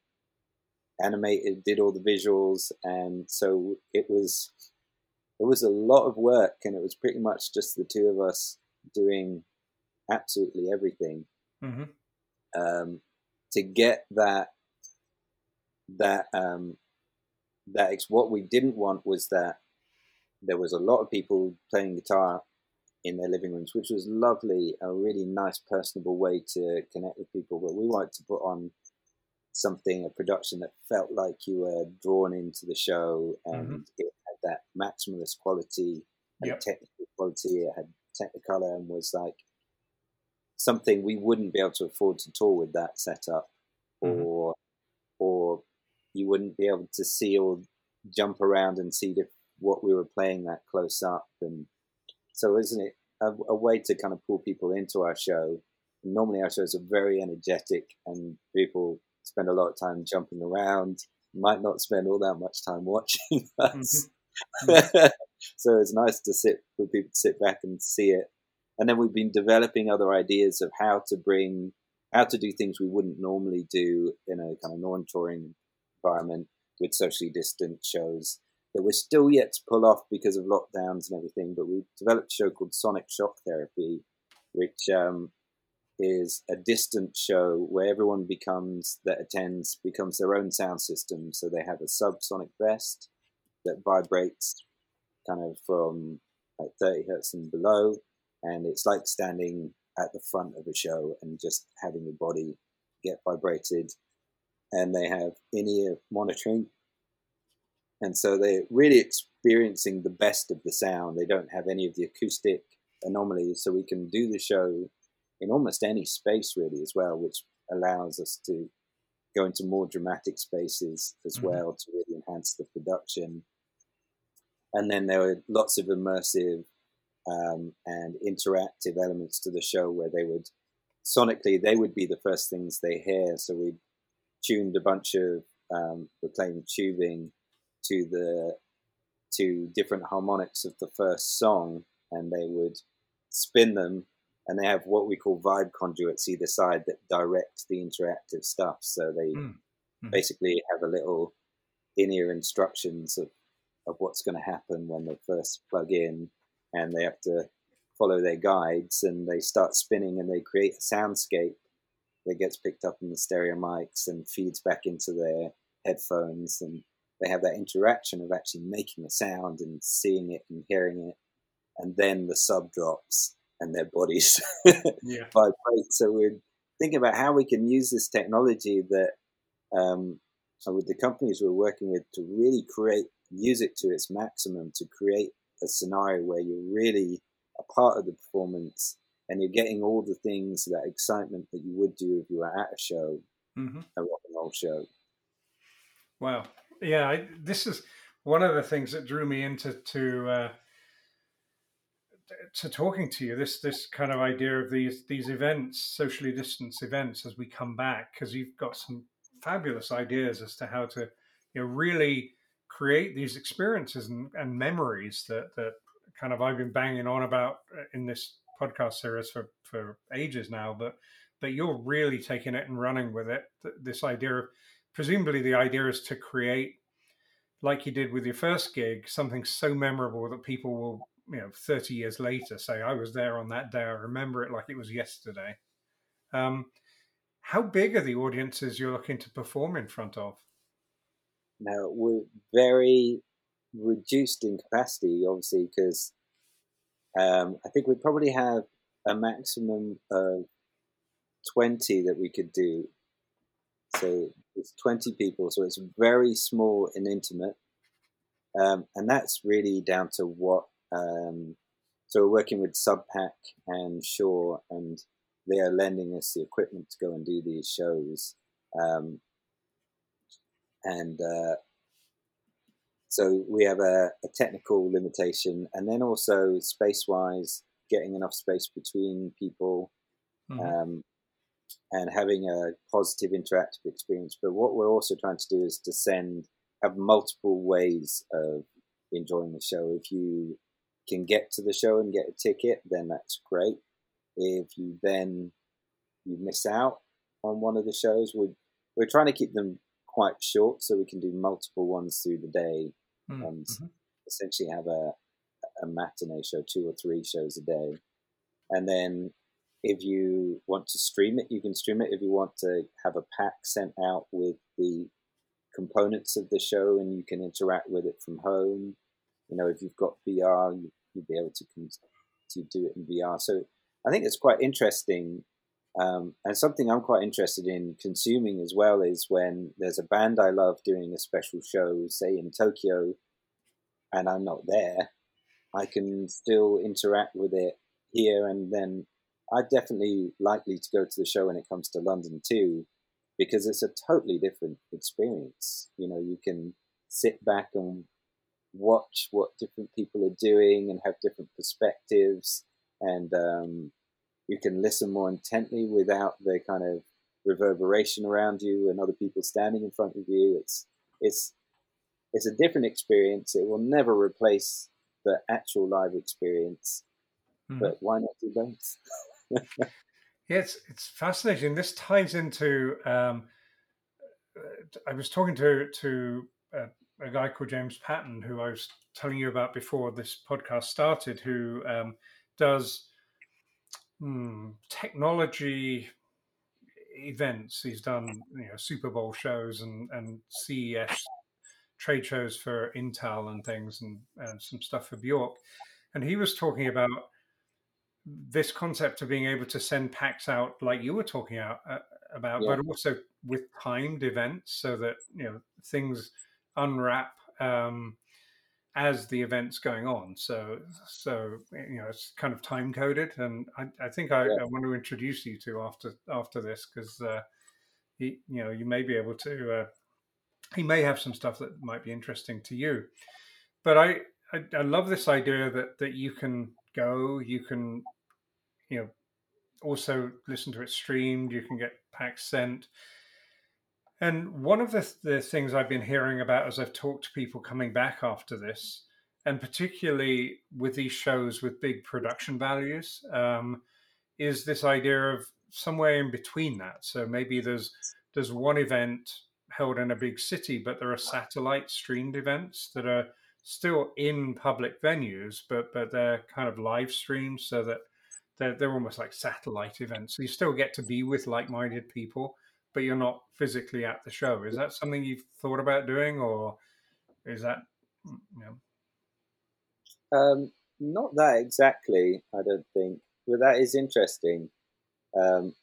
animated, did all the visuals, and so it was it was a lot of work, and it was pretty much just the two of us doing absolutely everything mm-hmm. um, to get that that um, that what we didn't want was that there was a lot of people playing guitar in their living rooms, which was lovely, a really nice, personable way to connect with people. But we wanted to put on something, a production that felt like you were drawn into the show and mm-hmm. it had that maximalist quality and yep. technical quality. It had Technicolor and was like something we wouldn't be able to afford to tour with that setup, mm-hmm. or you wouldn't be able to see or jump around and see the, what we were playing that close up. And so, isn't it a, a way to kind of pull people into our show? Normally, our shows are very energetic, and people spend a lot of time jumping around. Might not spend all that much time watching us. Mm-hmm. so it's nice to sit for people to sit back and see it. And then we've been developing other ideas of how to bring, how to do things we wouldn't normally do in a kind of non-touring environment with socially distant shows that we're still yet to pull off because of lockdowns and everything. But we developed a show called Sonic Shock Therapy, which um, is a distant show where everyone becomes that attends becomes their own sound system. So they have a subsonic vest that vibrates kind of from like 30 hertz and below, and it's like standing at the front of a show and just having your body get vibrated and they have in-ear monitoring. And so they're really experiencing the best of the sound. They don't have any of the acoustic anomalies so we can do the show in almost any space really as well which allows us to go into more dramatic spaces as mm-hmm. well to really enhance the production. And then there were lots of immersive um, and interactive elements to the show where they would sonically they would be the first things they hear. So we tuned a bunch of um, reclaimed tubing to the to different harmonics of the first song, and they would spin them, and they have what we call vibe conduits either side that direct the interactive stuff. So they mm. Mm. basically have a little in-ear instructions of of what's going to happen when they first plug in, and they have to follow their guides, and they start spinning, and they create a soundscape that gets picked up in the stereo mics and feeds back into their headphones and they have that interaction of actually making a sound and seeing it and hearing it and then the sub drops and their bodies yeah. vibrate so we're thinking about how we can use this technology that um, with the companies we're working with to really create use it to its maximum to create a scenario where you're really a part of the performance and you're getting all the things, that excitement that you would do if you were at a show, mm-hmm. a rock and roll show. Wow, yeah, I, this is one of the things that drew me into to uh, to talking to you. This this kind of idea of these these events, socially distanced events, as we come back, because you've got some fabulous ideas as to how to you know really create these experiences and, and memories that that kind of I've been banging on about uh, in this podcast series for for ages now, but but you're really taking it and running with it. This idea of presumably the idea is to create, like you did with your first gig, something so memorable that people will, you know, 30 years later say, I was there on that day. I remember it like it was yesterday. Um, how big are the audiences you're looking to perform in front of? Now, we're very reduced in capacity, obviously, because um, I think we probably have a maximum of 20 that we could do. So it's 20 people, so it's very small and intimate. Um, and that's really down to what um, so we're working with Subpack and Shure, and they are lending us the equipment to go and do these shows. Um, and uh, so we have a, a, technical limitation, and then also space-wise, getting enough space between people, mm-hmm. um, and having a positive interactive experience. But what we're also trying to do is to send have multiple ways of enjoying the show. If you can get to the show and get a ticket, then that's great. If you then you miss out on one of the shows, we're we're trying to keep them quite short so we can do multiple ones through the day mm, and mm-hmm. essentially have a a matinee show, two or three shows a day, and then if you want to stream it, you can stream it. If you want to have a pack sent out with the components of the show and you can interact with it from home. You know, if you've got VR, you, will be able to to do it in VR. So I think it's quite interesting, um, and something I'm quite interested in consuming as well is when there's a band I love doing a special show, say in Tokyo, and I'm not there. I can still interact with it here, and then I'm definitely likely to go to the show when it comes to London too because it's a totally different experience. You know, you can sit back and watch what different people are doing and have different perspectives, and um, you can listen more intently without the kind of reverberation around you and other people standing in front of you. It's it's it's a different experience. It will never replace the actual live experience, mm. but why not do both? Yeah, it's it's fascinating. This ties into. Um, I was talking to to a, a, guy called James Patton, who I was telling you about before this podcast started, who um, does hmm, technology events. He's done you know Super Bowl shows and and CES trade shows for Intel and things, and, and some stuff for Bjork. And he was talking about this concept of being able to send packs out like you were talking out, uh, about, yeah. but also with timed events so that you know things unwrap um, as the event's going on. So so you know it's kind of time coded, and I, I think I, yeah. I, want to introduce you to after after this because uh, you know you may be able to. Uh, he may have some stuff that might be interesting to you, but I, I, I love this idea that that you can go. You can, you know, also listen to it streamed. You can get packs sent. And one of the, the things I've been hearing about as I've talked to people coming back after this, and particularly with these shows with big production values, um, is this idea of somewhere in between that. So maybe there's there's one event held in a big city, but there are satellite streamed events that are still in public venues, but but they're kind of live streamed so that they're they're almost like satellite events. So you still get to be with like minded people, but you're not physically at the show. Is that something you've thought about doing, or is that mm, you know? Um, not that exactly. I don't think, but that is interesting. Um,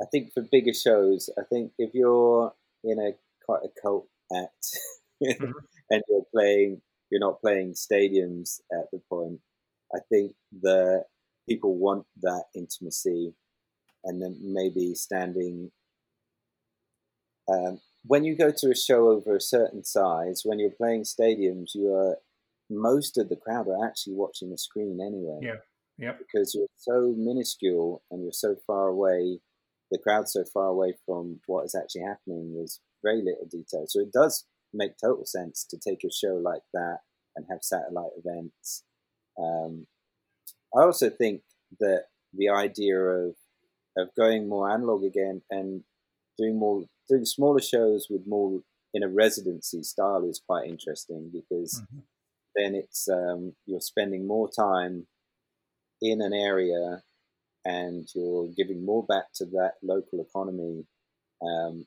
I think for bigger shows, I think if you're in a quite a cult act, mm-hmm and you're playing, you're not playing stadiums at the point. I think the people want that intimacy, and then maybe standing. Um, when you go to a show over a certain size, when you're playing stadiums, you are most of the crowd are actually watching the screen anyway. Yeah, yeah. Because you're so minuscule and you're so far away, the crowd's so far away from what is actually happening. There's very little detail, so it does make total sense to take a show like that and have satellite events. Um, I also think that the idea of of going more analog again and doing more doing smaller shows with more in a residency style is quite interesting because mm-hmm. then it's um, you're spending more time in an area and you're giving more back to that local economy um,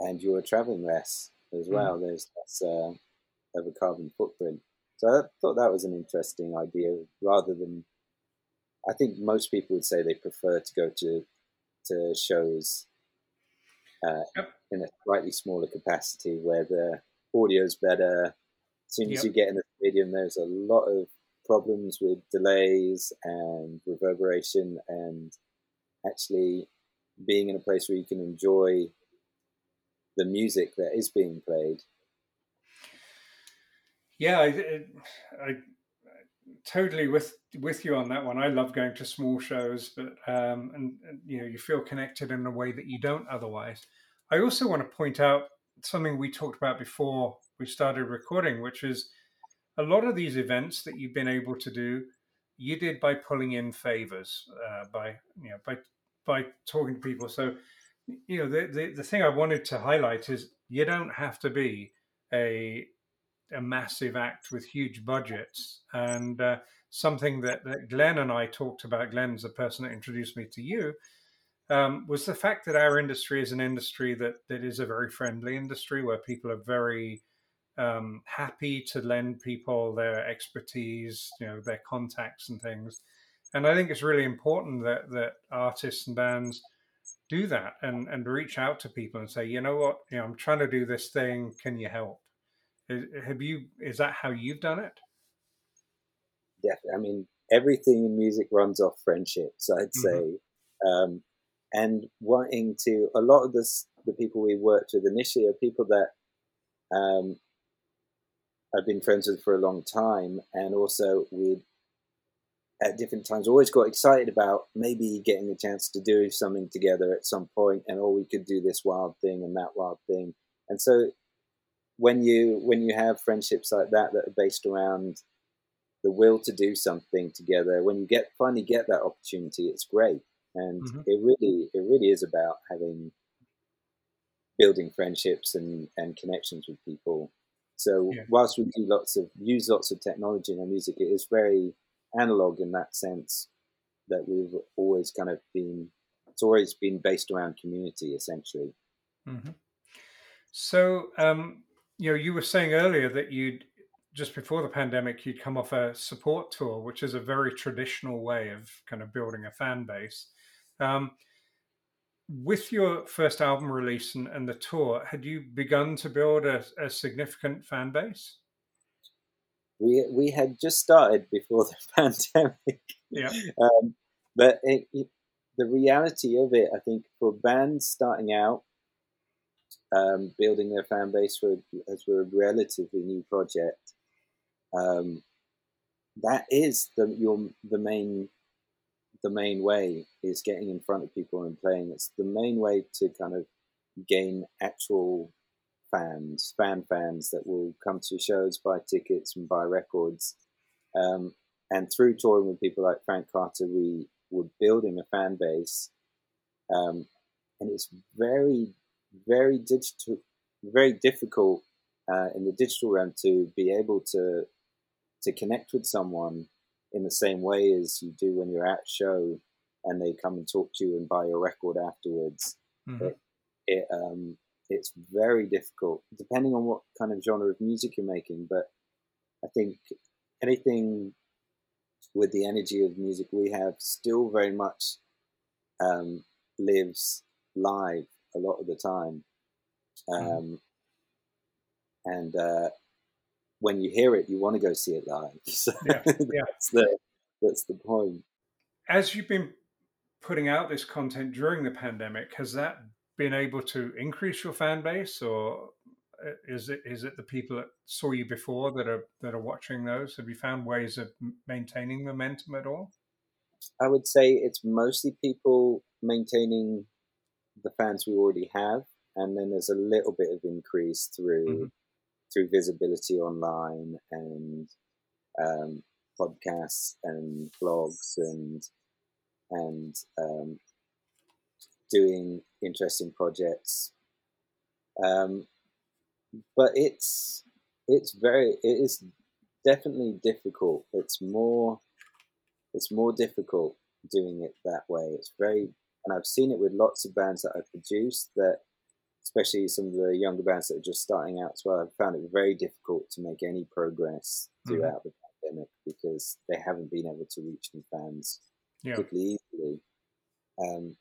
and you're traveling less as hmm. well. Mm. There's less uh, of a carbon footprint. So I thought that was an interesting idea rather than. I think most people would say they prefer to go to to shows uh, yep. in a slightly smaller capacity where the audio's better. As soon as yep. you get in the stadium, there's a lot of problems with delays and reverberation and actually being in a place where you can enjoy the music that is being played. Yeah, I, I, totally with with you on that one. I love going to small shows, but um, and, and, you know you feel connected in a way that you don't otherwise. I also want to point out something we talked about before we started recording, which is a lot of these events that you've been able to do, you did by pulling in favors, uh, by you know by by talking to people. So you know the, the the thing I wanted to highlight is you don't have to be a a massive act with huge budgets. And uh, something that, that Glenn and I talked about, Glenn's the person that introduced me to you, um, was the fact that our industry is an industry that, that is a very friendly industry where people are very um, happy to lend people their expertise, you know, their contacts and things. And I think it's really important that, that artists and bands do that and, and reach out to people and say, you know what, you know, I'm trying to do this thing. Can you help? Have you? Is that how you've done it? Definitely. I mean, everything in music runs off friendships. I'd mm-hmm. say, um, and wanting to. A lot of this, the people we worked with initially are people that um, I've been friends with for a long time, and also we at different times always got excited about maybe getting a chance to do something together at some point, and oh, we could do this wild thing and that wild thing, and so when you when you have friendships like that that are based around the will to do something together, when you get finally get that opportunity, it's great, and mm-hmm. it really it really is about having building friendships and and connections with people. So yeah. whilst we do lots of use lots of technology in our music, it is very analog in that sense that we've always kind of been. It's always been based around community, essentially. Mm-hmm. So, um, you know, you were saying earlier that you'd just before the pandemic, you'd come off a support tour, which is a very traditional way of kind of building a fan base. Um, with your first album release and, and, the tour, had you begun to build a, a significant fan base? We we had just started before the pandemic. Yeah. Um, but it, it, the reality of it, I think, for bands starting out, um, building their fan base for as we're a relatively new project. Um, that is the your the main the main way is getting in front of people and playing. It's the main way to kind of gain actual fans, fan fans that will come to shows, buy tickets, and buy records. Um, and through touring with people like Frank Carter, we were building a fan base. Um, and it's very very digital, very difficult uh, in the digital realm to be able to to connect with someone in the same way as you do when you're at a show and they come and talk to you and buy your record afterwards. Mm-hmm. It, it um, it's very difficult depending on what kind of genre of music you're making. But I think anything with the energy of music we have still very much um, lives live a lot of the time. Mm-hmm. Um, mm. And uh, when you hear it, you want to go see it live. So yeah, yeah. that's the that's the point. As you've been putting out this content during the pandemic, has that been able to increase your fan base, or uh, is it is it the people that saw you before that are that are watching those? Have you found ways of maintaining momentum at all? I would say it's mostly people maintaining the fans we already have, and then there's a little bit of increase through mm-hmm. through visibility online and um, podcasts and blogs and and um, doing interesting projects. Um, but it's it's very it is definitely difficult. It's more it's more difficult doing it that way. It's very and I've seen it with lots of bands that I've produced that, especially some of the younger bands that are just starting out as well, I've found it very difficult to make any progress mm-hmm. throughout mm-hmm. the pandemic because they haven't been able to reach new fans yeah. particularly easily. Um,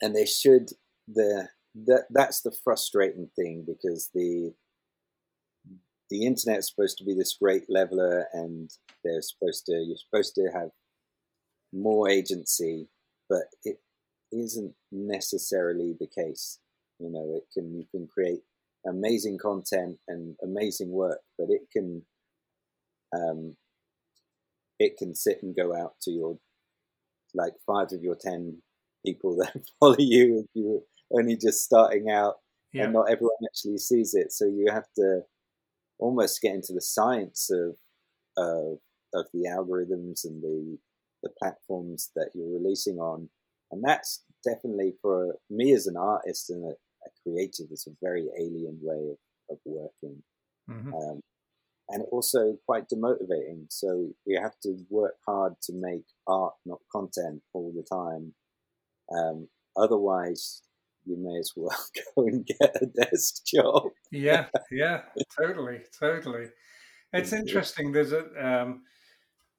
and they should the that that's the frustrating thing because the the internet is supposed to be this great leveler, and they're supposed to you're supposed to have more agency, but it isn't necessarily the case. You know, it can you can create amazing content and amazing work, but it can um, it can sit and go out to your like five of your ten people that follow you if you're only just starting out yeah. and not everyone actually sees it so you have to almost get into the science of of, of the algorithms and the the platforms that you're releasing on and that's definitely for me as an artist and a, a creative it's a very alien way of, of working mm-hmm. um, and also quite demotivating. So you have to work hard to make art, not content, all the time. Um, otherwise, you may as well go and get a desk job. yeah, yeah, totally, totally. It's interesting. There's a um,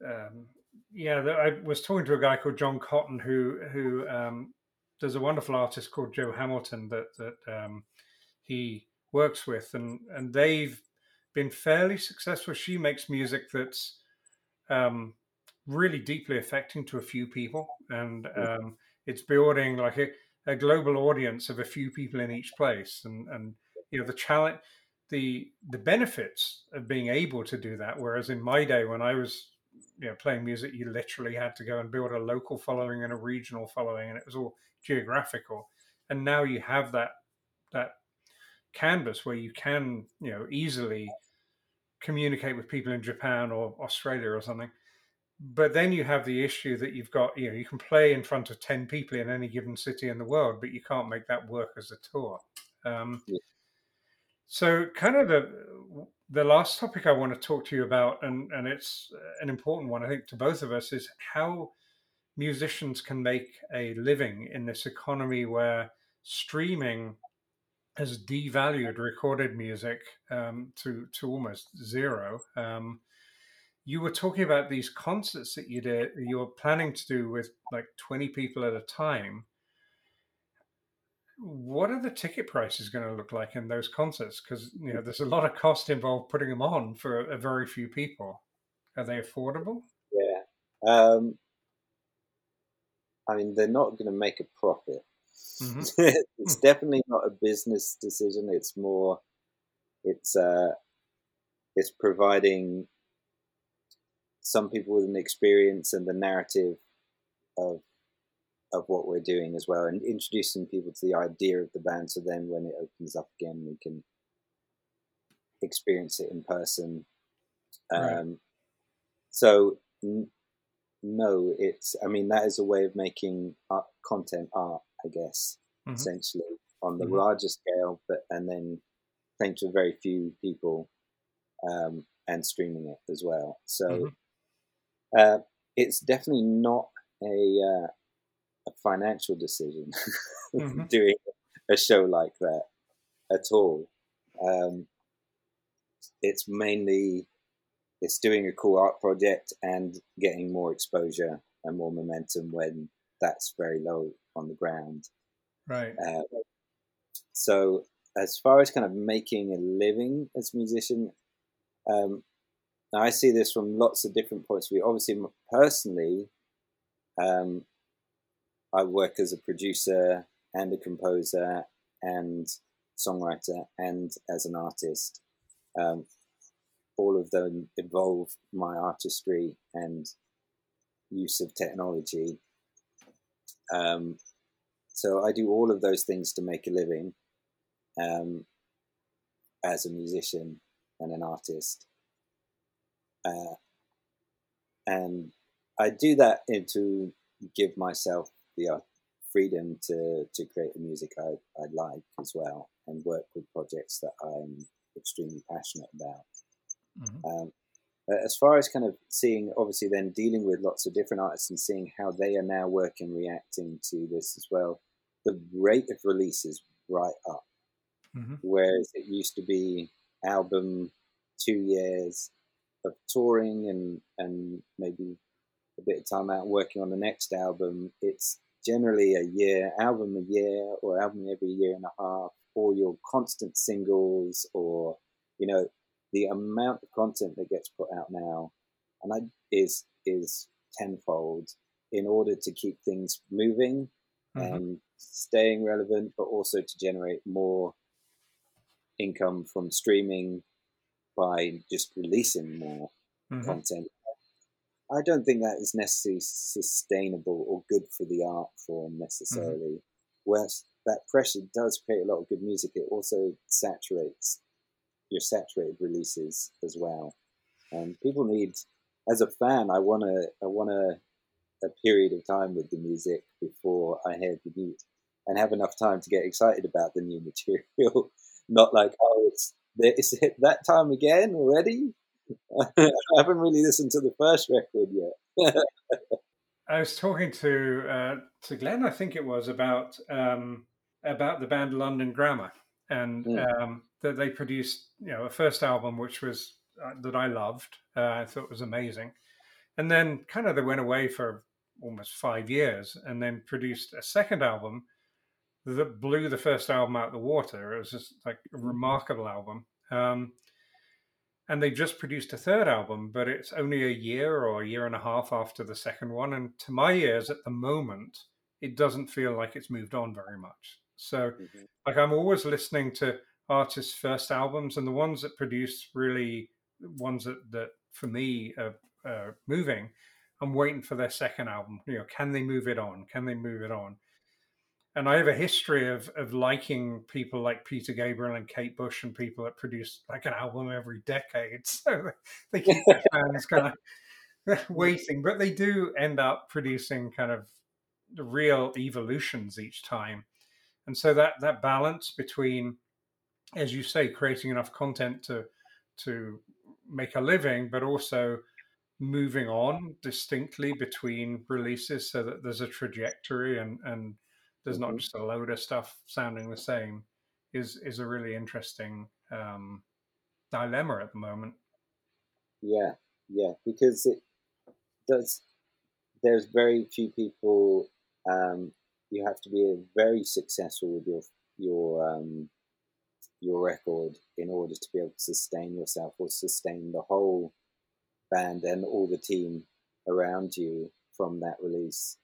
um, yeah. I was talking to a guy called John Cotton who who um, there's a wonderful artist called Joe Hamilton that that um, he works with, and and they've been fairly successful. She makes music that's um, really deeply affecting to a few people, and um, it's building like a, a, global audience of a few people in each place. And and you know the challenge, the the benefits of being able to do that. Whereas in my day, when I was you know playing music, you literally had to go and build a local following and a regional following, and it was all geographical. And now you have that that canvas where you can you know easily communicate with people in Japan or Australia or something. But then you have the issue that you've got, you know, you can play in front of 10 people in any given city in the world, but you can't make that work as a tour. Um, yeah. So, kind of the the last topic I want to talk to you about, and and it's an important one, I think, to both of us, is how musicians can make a living in this economy where streaming has devalued recorded music um, to to almost zero. Um, you were talking about these concerts that you did. You were planning to do with like twenty people at a time. What are the ticket prices going to look like in those concerts? Because you know there's a lot of cost involved putting them on for a, a very few people. Are they affordable? Yeah, um, I mean they're not going to make a profit Mm-hmm. it's definitely not a business decision. It's more, it's uh, it's providing some people with an experience and the narrative of of what we're doing as well, and introducing people to the idea of the band. So then, when it opens up again, we can experience it in person. Um, right. So n- no, it's. I mean, that is a way of making art, content art I guess, mm-hmm. essentially on the mm-hmm. larger scale, but and then thanks to very few people um, and streaming it as well. So mm-hmm. uh, it's definitely not a uh, a financial decision mm-hmm. doing a show like that at all. Um, it's mainly it's doing a cool art project and getting more exposure and more momentum when that's very low on the ground. Right. Uh, so as far as kind of making a living as a musician, um, I see this from lots of different points of view. Obviously, personally, um, I work as a producer and a composer and songwriter and as an artist. Um, all of them involve my artistry and use of technology um, so I do all of those things to make a living um, as a musician and an artist. Uh, and I do that to give myself the uh, freedom to, to create the music I, I like as well and work with projects that I'm extremely passionate about. Mm-hmm. Um, as far as kind of seeing, obviously, then dealing with lots of different artists and seeing how they are now working, reacting to this as well, the rate of release is right up. Mm-hmm. Whereas it used to be album, two years of touring and, and maybe a bit of time out working on the next album. It's generally a year, album a year, or album every year and a half, or your constant singles, or, you know, the amount of content that gets put out now, and I, is is tenfold in order to keep things moving mm-hmm. and staying relevant, but also to generate more income from streaming by just releasing more mm-hmm. content. I don't think that is necessarily sustainable or good for the art form necessarily. Mm-hmm. Whereas that pressure does create a lot of good music, it also saturates your saturated releases as well. And people need, as a fan, I want to, I want a, a period of time with the music before I hear the new, and have enough time to get excited about the new material. Not like, oh, it's it's hit that time again already. I haven't really listened to the first record yet. I was talking to uh, to Glenn, I think it was about um, about the band London Grammar, and mm. um, that they produced you know a first album which was uh, that I loved. Uh, I thought it was amazing, and then kind of they went away for almost five years, and then produced a second album that blew the first album out of the water. It was just like a mm. remarkable album. Um, and they just produced a third album, but it's only a year or a year and a half after the second one. And to my ears, at the moment, it doesn't feel like it's moved on very much. So, mm-hmm. like, I'm always listening to artists' first albums, and the ones that produce really ones that, that for me are, are moving. I'm waiting for their second album. You know, can they move it on? Can they move it on? And I have a history of of liking people like Peter Gabriel and Kate Bush and people that produce like an album every decade. So they keep their fans kind of waiting, but they do end up producing kind of real evolutions each time. And so that that balance between, as you say, creating enough content to to make a living, but also moving on distinctly between releases so that there's a trajectory and and there's mm-hmm. not just a load of stuff sounding the same is is a really interesting um, dilemma at the moment. Yeah, yeah, because it does. There's very few people. Um, you have to be very successful with your your um, your record in order to be able to sustain yourself or sustain the whole band and all the team around you from that release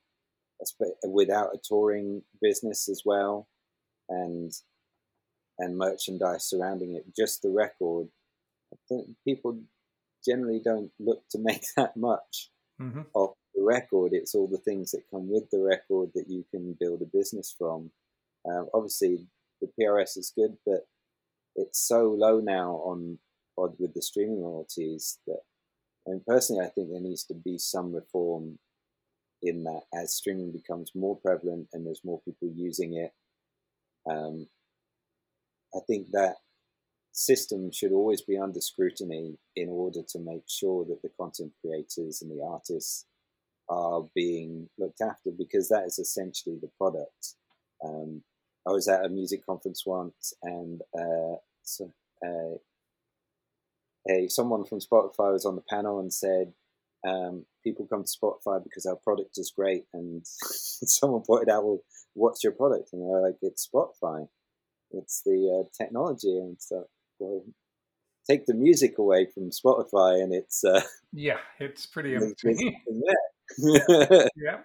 without a touring business as well, and and merchandise surrounding it. Just the record. I think people generally don't look to make that much mm-hmm. off the record. It's all the things that come with the record that you can build a business from. Um, obviously, the PRS is good, but it's so low now on, with the streaming royalties that. I mean, personally, I think there needs to be some reform in that as streaming becomes more prevalent and there's more people using it, um, I think that system should always be under scrutiny in order to make sure that the content creators and the artists are being looked after because that is essentially the product. Um, I was at a music conference once and uh, so, uh, a someone from Spotify was on the panel and said, um, people come to Spotify because our product is great. And someone pointed out, well, what's your product? And they're like, it's Spotify. It's the uh, technology. And so, well, take the music away from Spotify and it's. Uh, yeah, it's pretty empty. yeah. Yeah.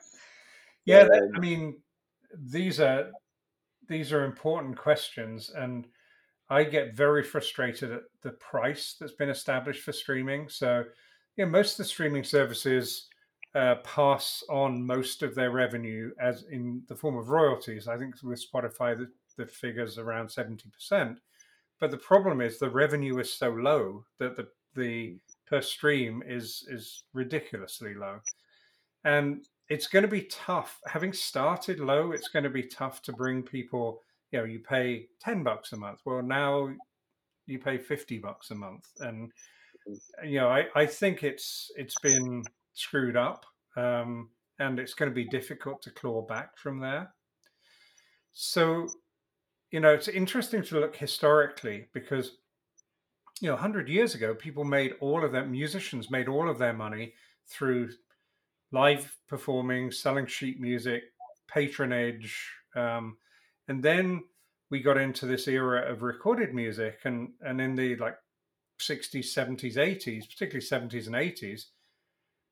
Yeah. I mean, these are these are important questions and I get very frustrated at the price that's been established for streaming. So yeah, most of the streaming services uh, pass on most of their revenue as in the form of royalties. I think with Spotify, the, the figure's around 70%. But the problem is the revenue is so low that the, the per stream is is ridiculously low. And it's going to be tough. Having started low, it's going to be tough to bring people, you know, you pay 10 bucks a month. Well, now you pay 50 bucks a month. And you know, I, I think it's it's been screwed up, um, and it's going to be difficult to claw back from there. So, you know, it's interesting to look historically because, you know, hundred years ago, people made all of their musicians made all of their money through live performing, selling sheet music, patronage, um, and then we got into this era of recorded music, and and in the like 60s, 70s, 80s, particularly 70s and 80s,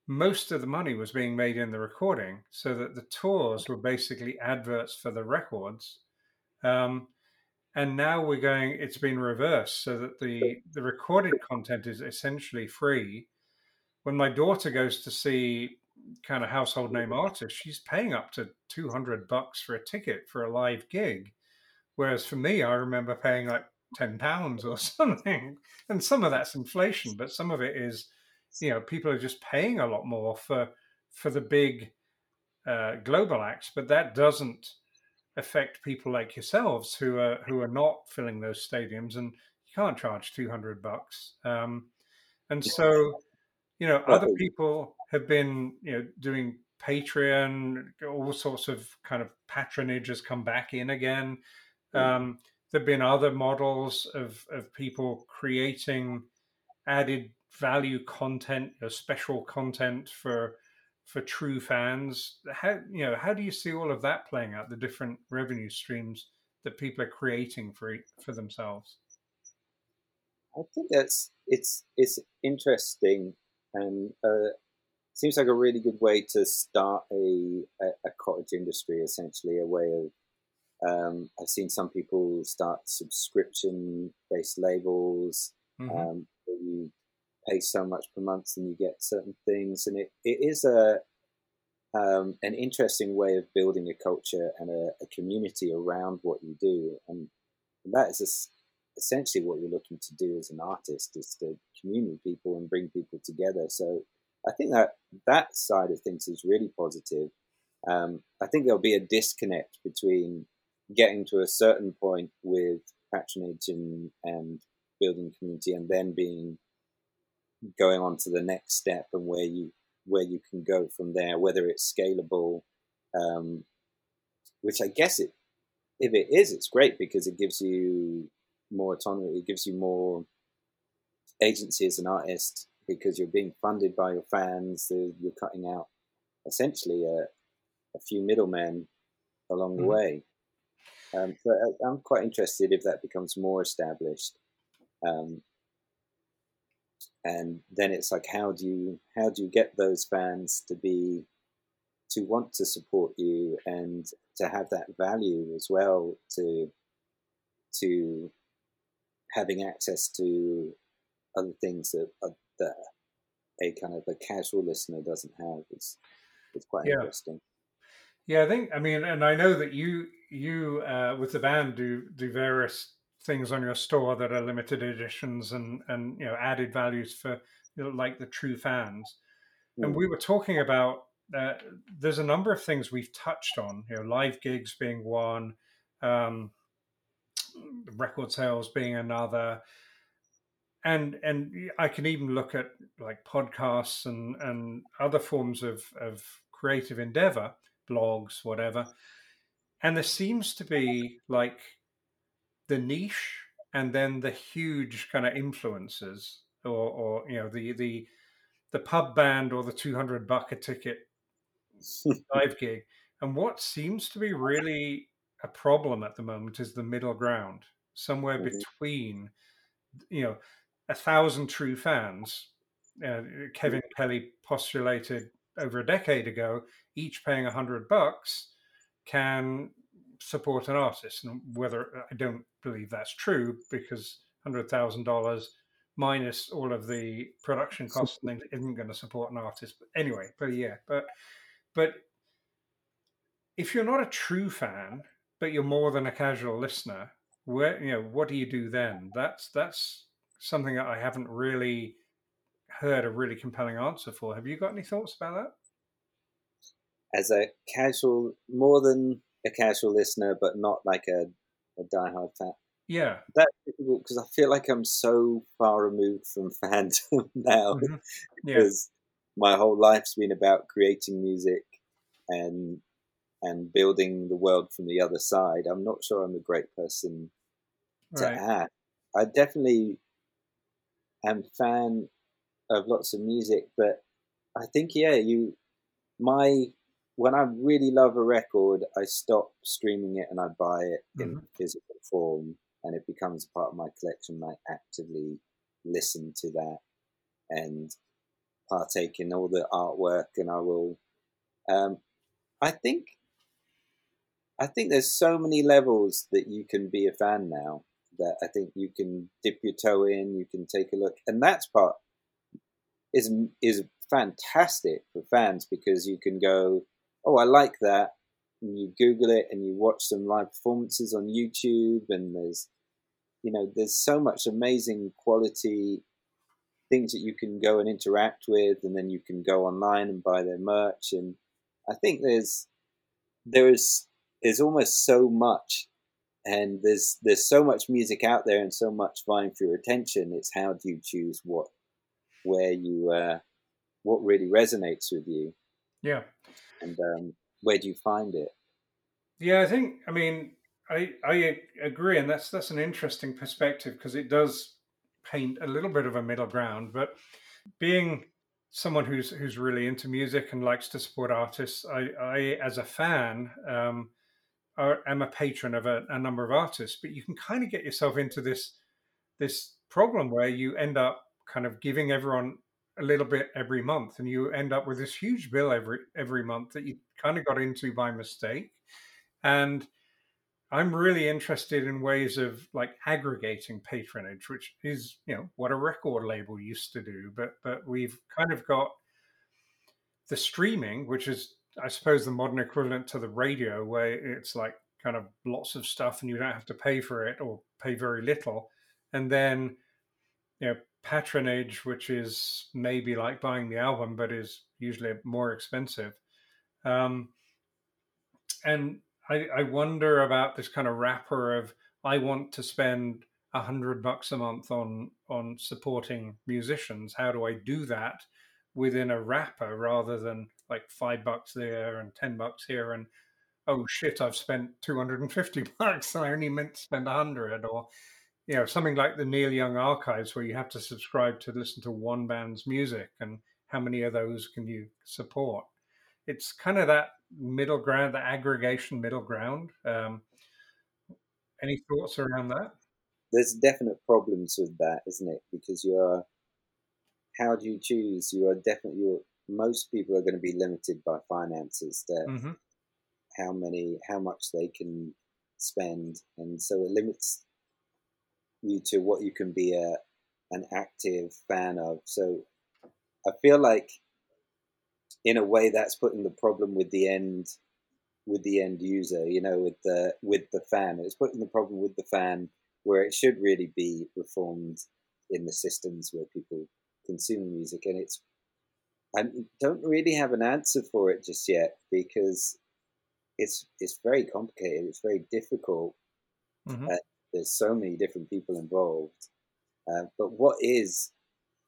most of the money was being made in the recording, so that the tours were basically adverts for the records. Um, and now we're going; it's been reversed, so that the the recorded content is essentially free. When my daughter goes to see kind of household name artists, she's paying up to two hundred bucks for a ticket for a live gig, whereas for me, I remember paying like ten pounds or something. And some of that's inflation, but some of it is you know people are just paying a lot more for for the big uh, global acts, but that doesn't affect people like yourselves who are who are not filling those stadiums, and you can't charge two hundred bucks. Um, and so, you know, other people have been you know doing Patreon, all sorts of kind of patronage has come back in again. Hmm. Um, there've been other models of of people creating added value content, special content for for true fans. How you know how do you see all of that playing out? The different revenue streams that people are creating for for themselves. I think that's it's it's interesting and uh, seems like a really good way to start a, a cottage industry. Essentially, a way of um, I've seen some people start subscription based labels. Mm-hmm. Um, you pay so much per month and you get certain things. And it, it is a um, an interesting way of building a culture and a, a community around what you do. And that is a, essentially what you're looking to do as an artist is to commune with people and bring people together. So I think that that side of things is really positive. Um, I think there'll be a disconnect between getting to a certain point with patronage and, and building community and then being going on to the next step and where you where you can go from there, whether it's scalable, um, which I guess it if it is, it's great because it gives you more autonomy, it gives you more agency as an artist because you're being funded by your fans. You're cutting out essentially a, a few middlemen along the mm. way. Um, so I, am quite interested if that becomes more established. Um, and then it's like how do you how do you get those fans to be to want to support you and to have that value as well to to having access to other things that, uh, that a kind of a casual listener doesn't have it's it's quite yeah. interesting yeah i think i mean and i know that you you uh, with the band do do various things on your store that are limited editions and and you know added values for you know, like the true fans. Mm. And we were talking about uh, there's a number of things we've touched on. You know, live gigs being one, um, record sales being another, and and I can even look at like podcasts and and other forms of of creative endeavor, blogs, whatever. And there seems to be like the niche and then the huge kind of influences or, or you know the the the pub band or the 200 buck a ticket live gig and what seems to be really a problem at the moment is the middle ground somewhere mm-hmm. between you know a thousand true fans uh, kevin mm-hmm. kelly postulated over a decade ago each paying a hundred bucks can support an artist. And whether I don't believe that's true because hundred thousand dollars minus all of the production costs and things isn't going to support an artist. But anyway, but yeah, but but if you're not a true fan, but you're more than a casual listener, where you know what do you do then? That's that's something that I haven't really heard a really compelling answer for. Have you got any thoughts about that? As a casual, more than a casual listener, but not like a, a diehard fan. Yeah, that's difficult because I feel like I'm so far removed from fandom now mm-hmm. yeah. because my whole life's been about creating music and and building the world from the other side. I'm not sure I'm a great person to right. ask. I definitely am fan of lots of music, but I think yeah, you my when I really love a record, I stop streaming it and I buy it in mm-hmm. physical form, and it becomes part of my collection. I actively listen to that and partake in all the artwork, and I will. Um, I think. I think there's so many levels that you can be a fan now that I think you can dip your toe in, you can take a look, and that's part is is fantastic for fans because you can go, oh, I like that, and you Google it and you watch some live performances on YouTube, and there's, you know, there's so much amazing quality things that you can go and interact with, and then you can go online and buy their merch, and I think there's there is there's almost so much and there's there's so much music out there and so much vying for your attention it's how do you choose what where you uh, what really resonates with you. Yeah. And um, where do you find it? Yeah, I think I mean I I agree, and that's that's an interesting perspective because it does paint a little bit of a middle ground. But being someone who's who's really into music and likes to support artists, I, I as a fan, um, are, am a patron of a, a number of artists. But you can kind of get yourself into this this problem where you end up kind of giving everyone a little bit every month and you end up with this huge bill every every month that you kind of got into by mistake and i'm really interested in ways of like aggregating patronage which is you know what a record label used to do but but we've kind of got the streaming which is i suppose the modern equivalent to the radio where it's like kind of lots of stuff and you don't have to pay for it or pay very little and then you know patronage, which is maybe like buying the album, but is usually more expensive. Um, and I, I wonder about this kind of wrapper of I want to spend a hundred bucks a month on on supporting musicians. How do I do that within a wrapper rather than like five bucks there and ten bucks here and oh shit, I've spent two hundred and fifty bucks. I only meant to spend a hundred or you know something like the Neil Young archives where you have to subscribe to listen to one band's music and how many of those can you support? It's kind of that middle ground the aggregation middle ground. Um, any thoughts around that? There's definite problems with that isn't it? Because you are how do you choose? You are definitely you're, most people are going to be limited by finances. That mm-hmm. how many how much they can spend and so it limits you to what you can be a an active fan of. So I feel like in a way that's putting the problem with the end with the end user, you know, with the with the fan. It's putting the problem with the fan where it should really be reformed in the systems where people consume music and it's I don't really have an answer for it just yet because it's it's very complicated. It's very difficult. Mm-hmm. Uh, there's so many different people involved. Uh, but what is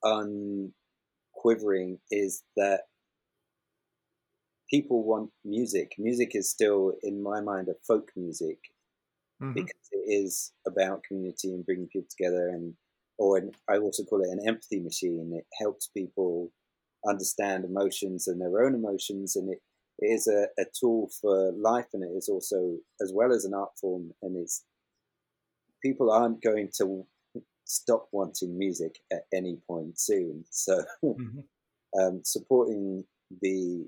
unquivering is that people want music. Music is still, in my mind, a folk music mm-hmm. because it is about community and bringing people together. And or an, I also call it an empathy machine. It helps people understand emotions and their own emotions, and it, it is a, a tool for life, and it is also as well as an art form, and it's people aren't going to stop wanting music at any point soon. So mm-hmm. um, supporting the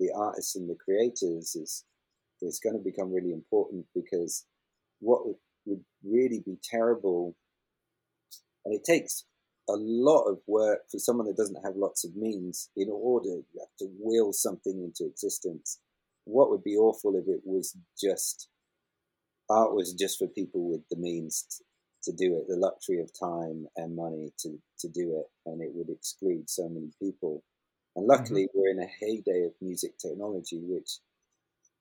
the artists and the creators is is going to become really important because what would, would really be terrible, and it takes a lot of work for someone that doesn't have lots of means in order you have to will something into existence. What would be awful if it was just art was just for people with the means to, to do it, the luxury of time and money to, to do it, and it would exclude so many people. And luckily, mm-hmm. we're in a heyday of music technology, which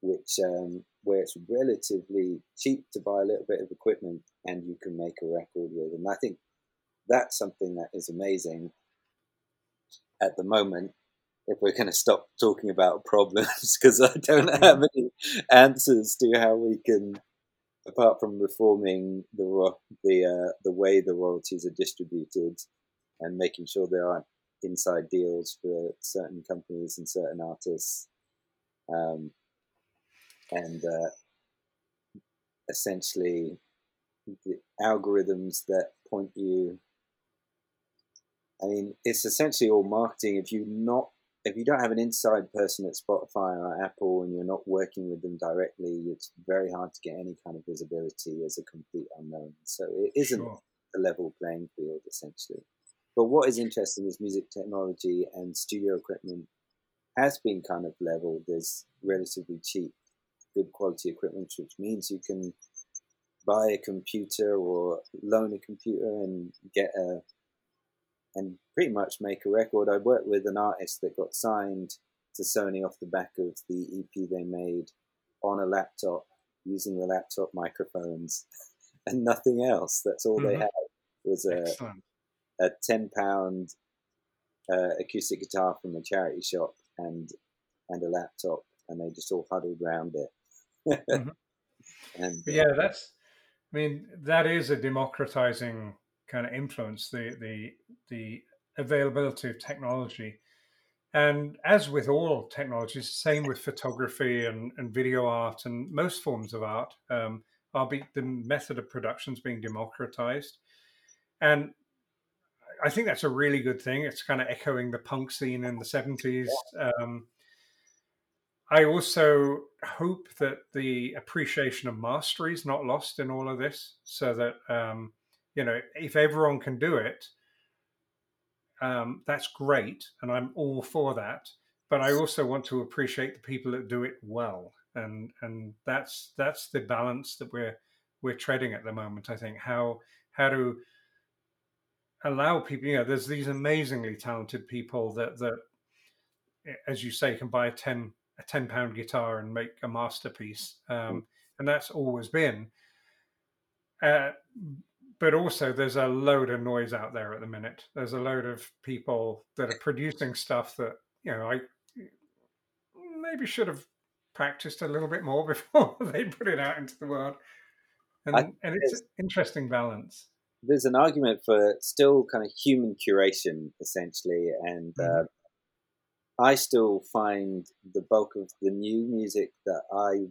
which um, where it's relatively cheap to buy a little bit of equipment and you can make a record with. And I think that's something that is amazing at the moment. If we're going to stop talking about problems, because I don't have any answers to how we can apart from reforming the the uh, the way the royalties are distributed and making sure there aren't inside deals for certain companies and certain artists, um, and uh, essentially the algorithms that point you I mean, it's essentially all marketing. If you're not if you don't have an inside person at Spotify or Apple and you're not working with them directly, it's very hard to get any kind of visibility as a complete unknown. So it isn't sure. a level playing field essentially. But what is interesting is music technology and studio equipment has been kind of leveled. There's relatively cheap, good quality equipment, which means you can buy a computer or loan a computer and get a and pretty much make a record. I worked with an artist that got signed to Sony off the back of the EP they made on a laptop using the laptop microphones and nothing else. That's all mm-hmm. they had was a a ten pound uh, acoustic guitar from a charity shop and and a laptop, and they just all huddled around it. mm-hmm. And yeah, uh, that's. I mean, that is a democratizing kind of influence the the the availability of technology. And as with all technologies, same with photography and, and video art and most forms of art, um, are be, the method of production is being democratized. And I think that's a really good thing. It's kind of echoing the punk scene in the 70s. Um, I also hope that the appreciation of mastery is not lost in all of this, so that um, you know, if everyone can do it, um, that's great, and I'm all for that. But I also want to appreciate the people that do it well, and and that's that's the balance that we're we're treading at the moment. I think how how to allow people. You know, there's these amazingly talented people that that, as you say, can buy a ten a ten pound guitar and make a masterpiece, um, and that's always been. Uh, but also there's a load of noise out there at the minute. There's a load of people that are producing stuff that you know I maybe should have practiced a little bit more before they put it out into the world. And, I, and it's an interesting balance. There's an argument for still kind of human curation, essentially, and mm-hmm. uh, I still find the bulk of the new music that I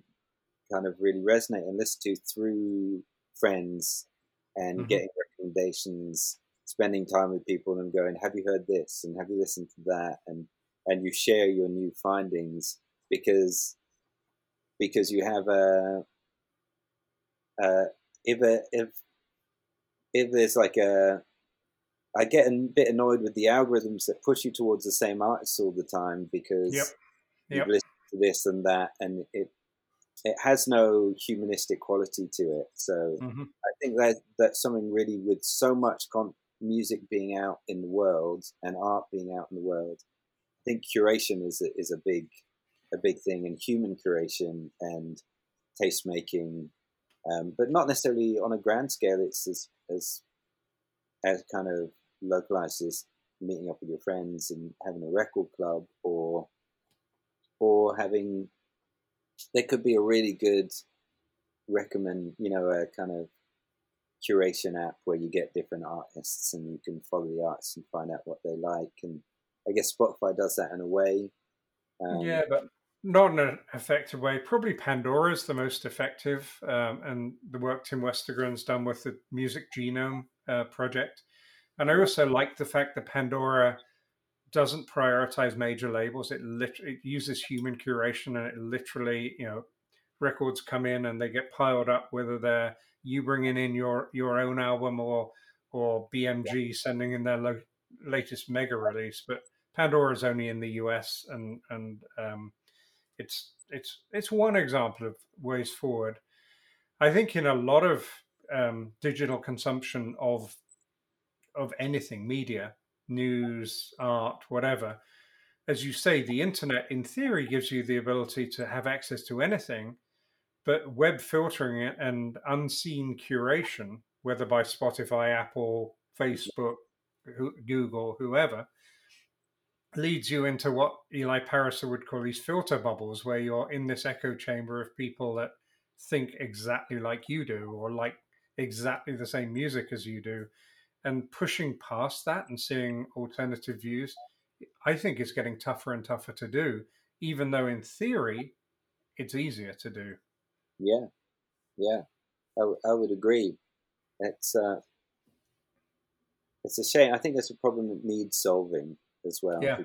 kind of really resonate and listen to through friends and mm-hmm. getting recommendations, spending time with people and going, have you heard this? And have you listened to that? And, and you share your new findings because, because you have a, uh, if a, if, if there's like a, I get a bit annoyed with the algorithms that push you towards the same artists all the time because yep. Yep. you've listened to this and that, and it it has no humanistic quality to it. So mm-hmm. I think that that's something really with so much con- music being out in the world and art being out in the world. I think curation is a, is a big a big thing, and human curation and taste making, um, but not necessarily on a grand scale. It's as as as kind of localized as meeting up with your friends and having a record club or or having there could be a really good recommend, you know, a kind of curation app where you get different artists and you can follow the artists and find out what they like. And I guess Spotify does that in a way. Um, yeah, but not in an effective way. Probably Pandora is the most effective, um, and the work Tim Westergren's done with the Music Genome uh, project. And I also like the fact that Pandora doesn't prioritize major labels. It literally it uses human curation, and it literally, you know, records come in and they get piled up, whether they're you bringing in your your own album or or BMG sending in their lo- latest mega release. But Pandora is only in the US, and and um, it's it's it's one example of ways forward. I think in a lot of um, digital consumption of of anything media, news, art, whatever. As you say, the internet in theory gives you the ability to have access to anything, but web filtering and unseen curation, whether by Spotify, Apple, Facebook, Google, whoever, leads you into what Eli Pariser would call these filter bubbles, where you're in this echo chamber of people that think exactly like you do or like exactly the same music as you do and pushing past that and seeing alternative views, I think is getting tougher and tougher to do, even though in theory it's easier to do. Yeah, yeah, I, w- I would agree. It's uh, it's a shame. I think that's a problem that needs solving as well. Yeah.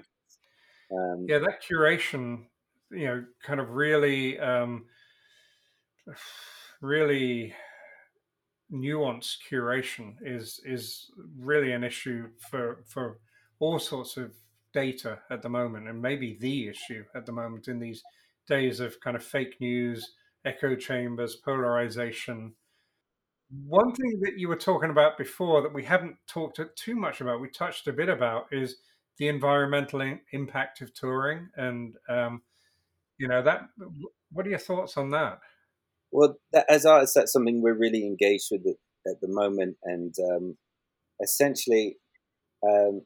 Um, yeah, that curation, you know, kind of really, um, really nuanced curation is is really an issue for for all sorts of data at the moment, and maybe the issue at the moment in these days of kind of fake news, echo chambers, polarization. One thing that you were talking about before that we haven't talked too much about, we touched a bit about, is the environmental impact of touring, and um, you know that. What are your thoughts on that? Well, that, as artists, that's something we're really engaged with at, at the moment, and um, essentially, um,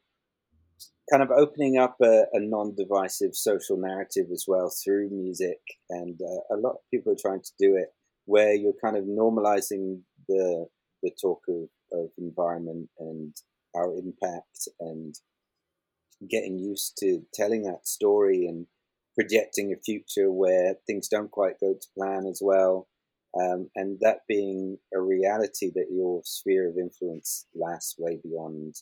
kind of opening up a, a, non-divisive social narrative as well through music, and uh, a lot of people are trying to do it where you're kind of normalizing the the talk of, of environment and our impact and getting used to telling that story and projecting a future where things don't quite go to plan as well um, and that being a reality that your sphere of influence lasts way beyond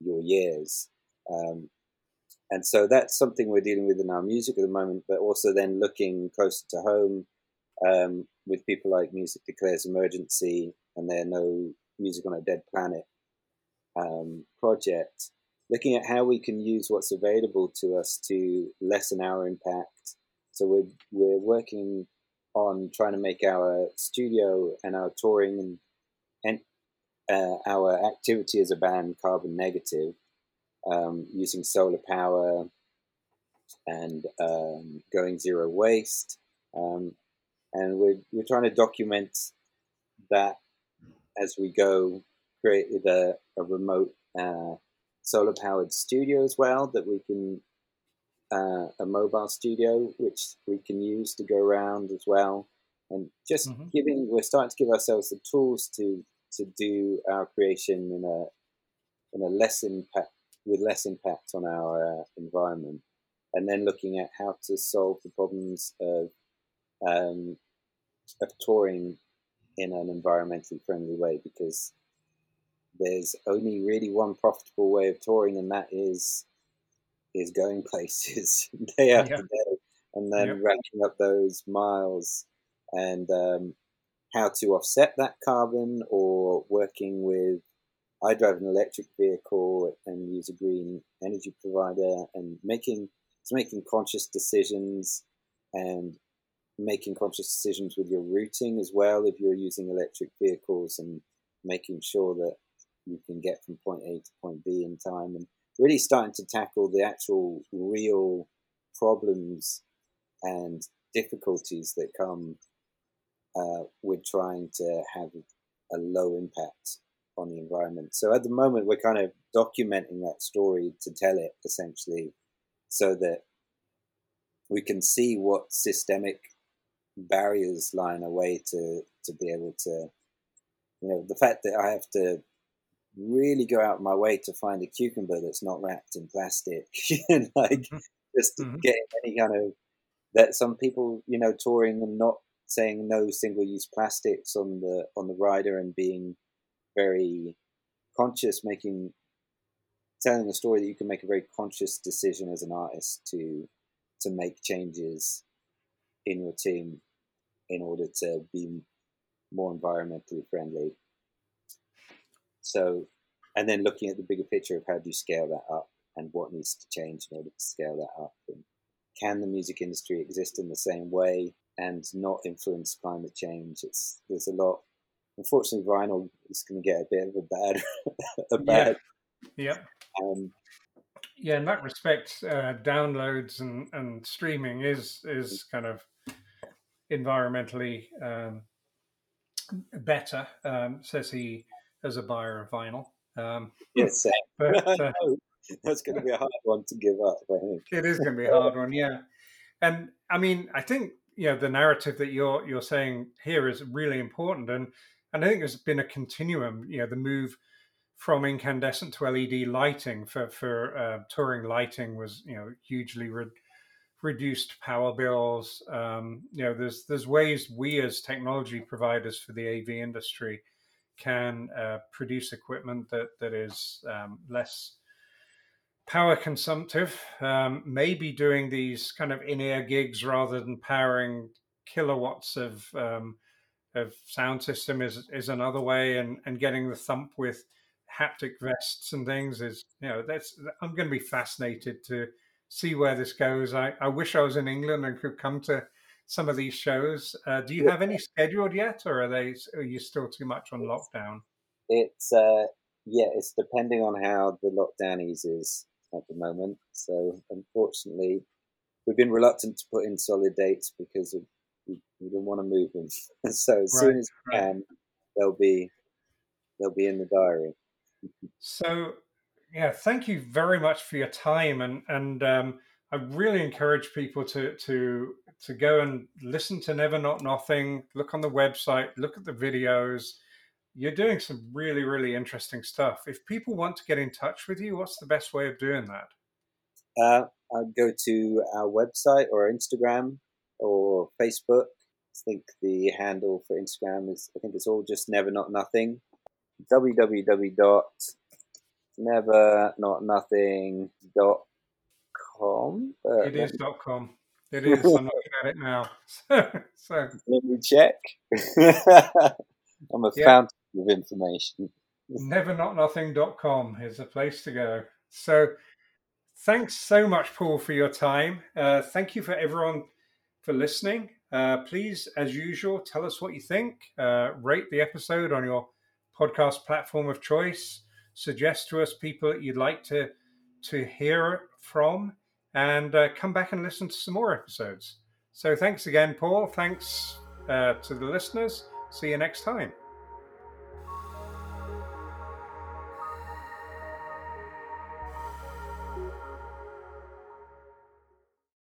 your years um, and so that's something we're dealing with in our music at the moment, but also then looking closer to home um, with people like Music Declares Emergency and their No Music on a Dead Planet um, project, looking at how we can use what's available to us to lessen our impact. So we're, we're working on trying to make our studio and our touring and, and uh, our activity as a band carbon negative um, using solar power and um, going zero waste. Um, and we're, we're trying to document that as we go, created a, a remote uh, solar powered studio as well that we can, uh, a mobile studio which we can use to go around as well. And just mm-hmm. giving, we're starting to give ourselves the tools to to do our creation in a in a less impact with less impact on our uh, environment, and then looking at how to solve the problems of um, of touring in an environmentally friendly way because there's only really one profitable way of touring and that is is going places day after yeah. day and then yeah. racking up those miles and um, how to offset that carbon or working with I drive an electric vehicle and use a green energy provider and making it's making conscious decisions and making conscious decisions with your routing as well if you're using electric vehicles and making sure that you can get from point A to point B in time and really starting to tackle the actual real problems and difficulties that come uh, with trying to have a low impact on the environment. So at the moment, we're kind of documenting that story to tell it essentially so that we can see what systemic barriers lie in a way to, to be able to, you know, the fact that I have to really go out of my way to find a cucumber that's not wrapped in plastic and like mm-hmm. just mm-hmm. getting any kind of that some people, you know, touring and not saying no single use plastics on the on the rider and being very conscious, making telling a story that you can make a very conscious decision as an artist to to make changes in your team in order to be more environmentally friendly. So, and then looking at the bigger picture of how do you scale that up and what needs to change in order to scale that up. And can the music industry exist in the same way and not influence climate change? It's there's a lot unfortunately, vinyl is going to get a bit of a bad, a bad. Yeah. yeah. Um, yeah, in that respect, uh, downloads and, and streaming is is kind of environmentally um, better, um, says he as a buyer of vinyl. Um, yes, but, uh, that's going to be a hard one to give up. I think it is going to be a hard one. Yeah, and I mean, I think you know the narrative that you're you're saying here is really important, and and I think there's been a continuum. You know, the move from incandescent to LED lighting for for uh, touring lighting was you know hugely re- reduced power bills. Um, you know, there's there's ways we as technology providers for the AV industry can uh, produce equipment that that is um, less power consumptive. Um, maybe doing these kind of in-ear gigs rather than powering kilowatts of um, of sound system is is another way, and and getting the thump with haptic vests and things is you know that's I'm going to be fascinated to see where this goes. I, I wish I was in England and could come to some of these shows. Uh, do you have any scheduled yet, or are they are you still too much on lockdown? It's uh, yeah, it's depending on how the lockdown eases at the moment. So unfortunately, we've been reluctant to put in solid dates because of, we, we don't want to move them. so as right, soon as we right. can, they'll be they'll be in the diary. so yeah, thank you very much for your time, and and um, I really encourage people to to to go and listen to Never Not Nothing. Look on the website, look at the videos. You're doing some really really interesting stuff. If people want to get in touch with you, what's the best way of doing that? Uh, I'd go to our website or Instagram or Facebook. I think the handle for Instagram is I think it's all just Never Not Nothing. www.nevernotnothing.com. Uh, it is dot com. It is. I'm looking at it now. so let me check. I'm a yeah. fountain of information. Nevernotnothing.com is a place to go. So thanks so much, Paul, for your time. Uh, thank you for everyone for listening. Uh, please, as usual, tell us what you think. Uh, rate the episode on your podcast platform of choice. Suggest to us people that you'd like to to hear from, and uh, come back and listen to some more episodes. So, thanks again, Paul. Thanks uh, to the listeners. See you next time.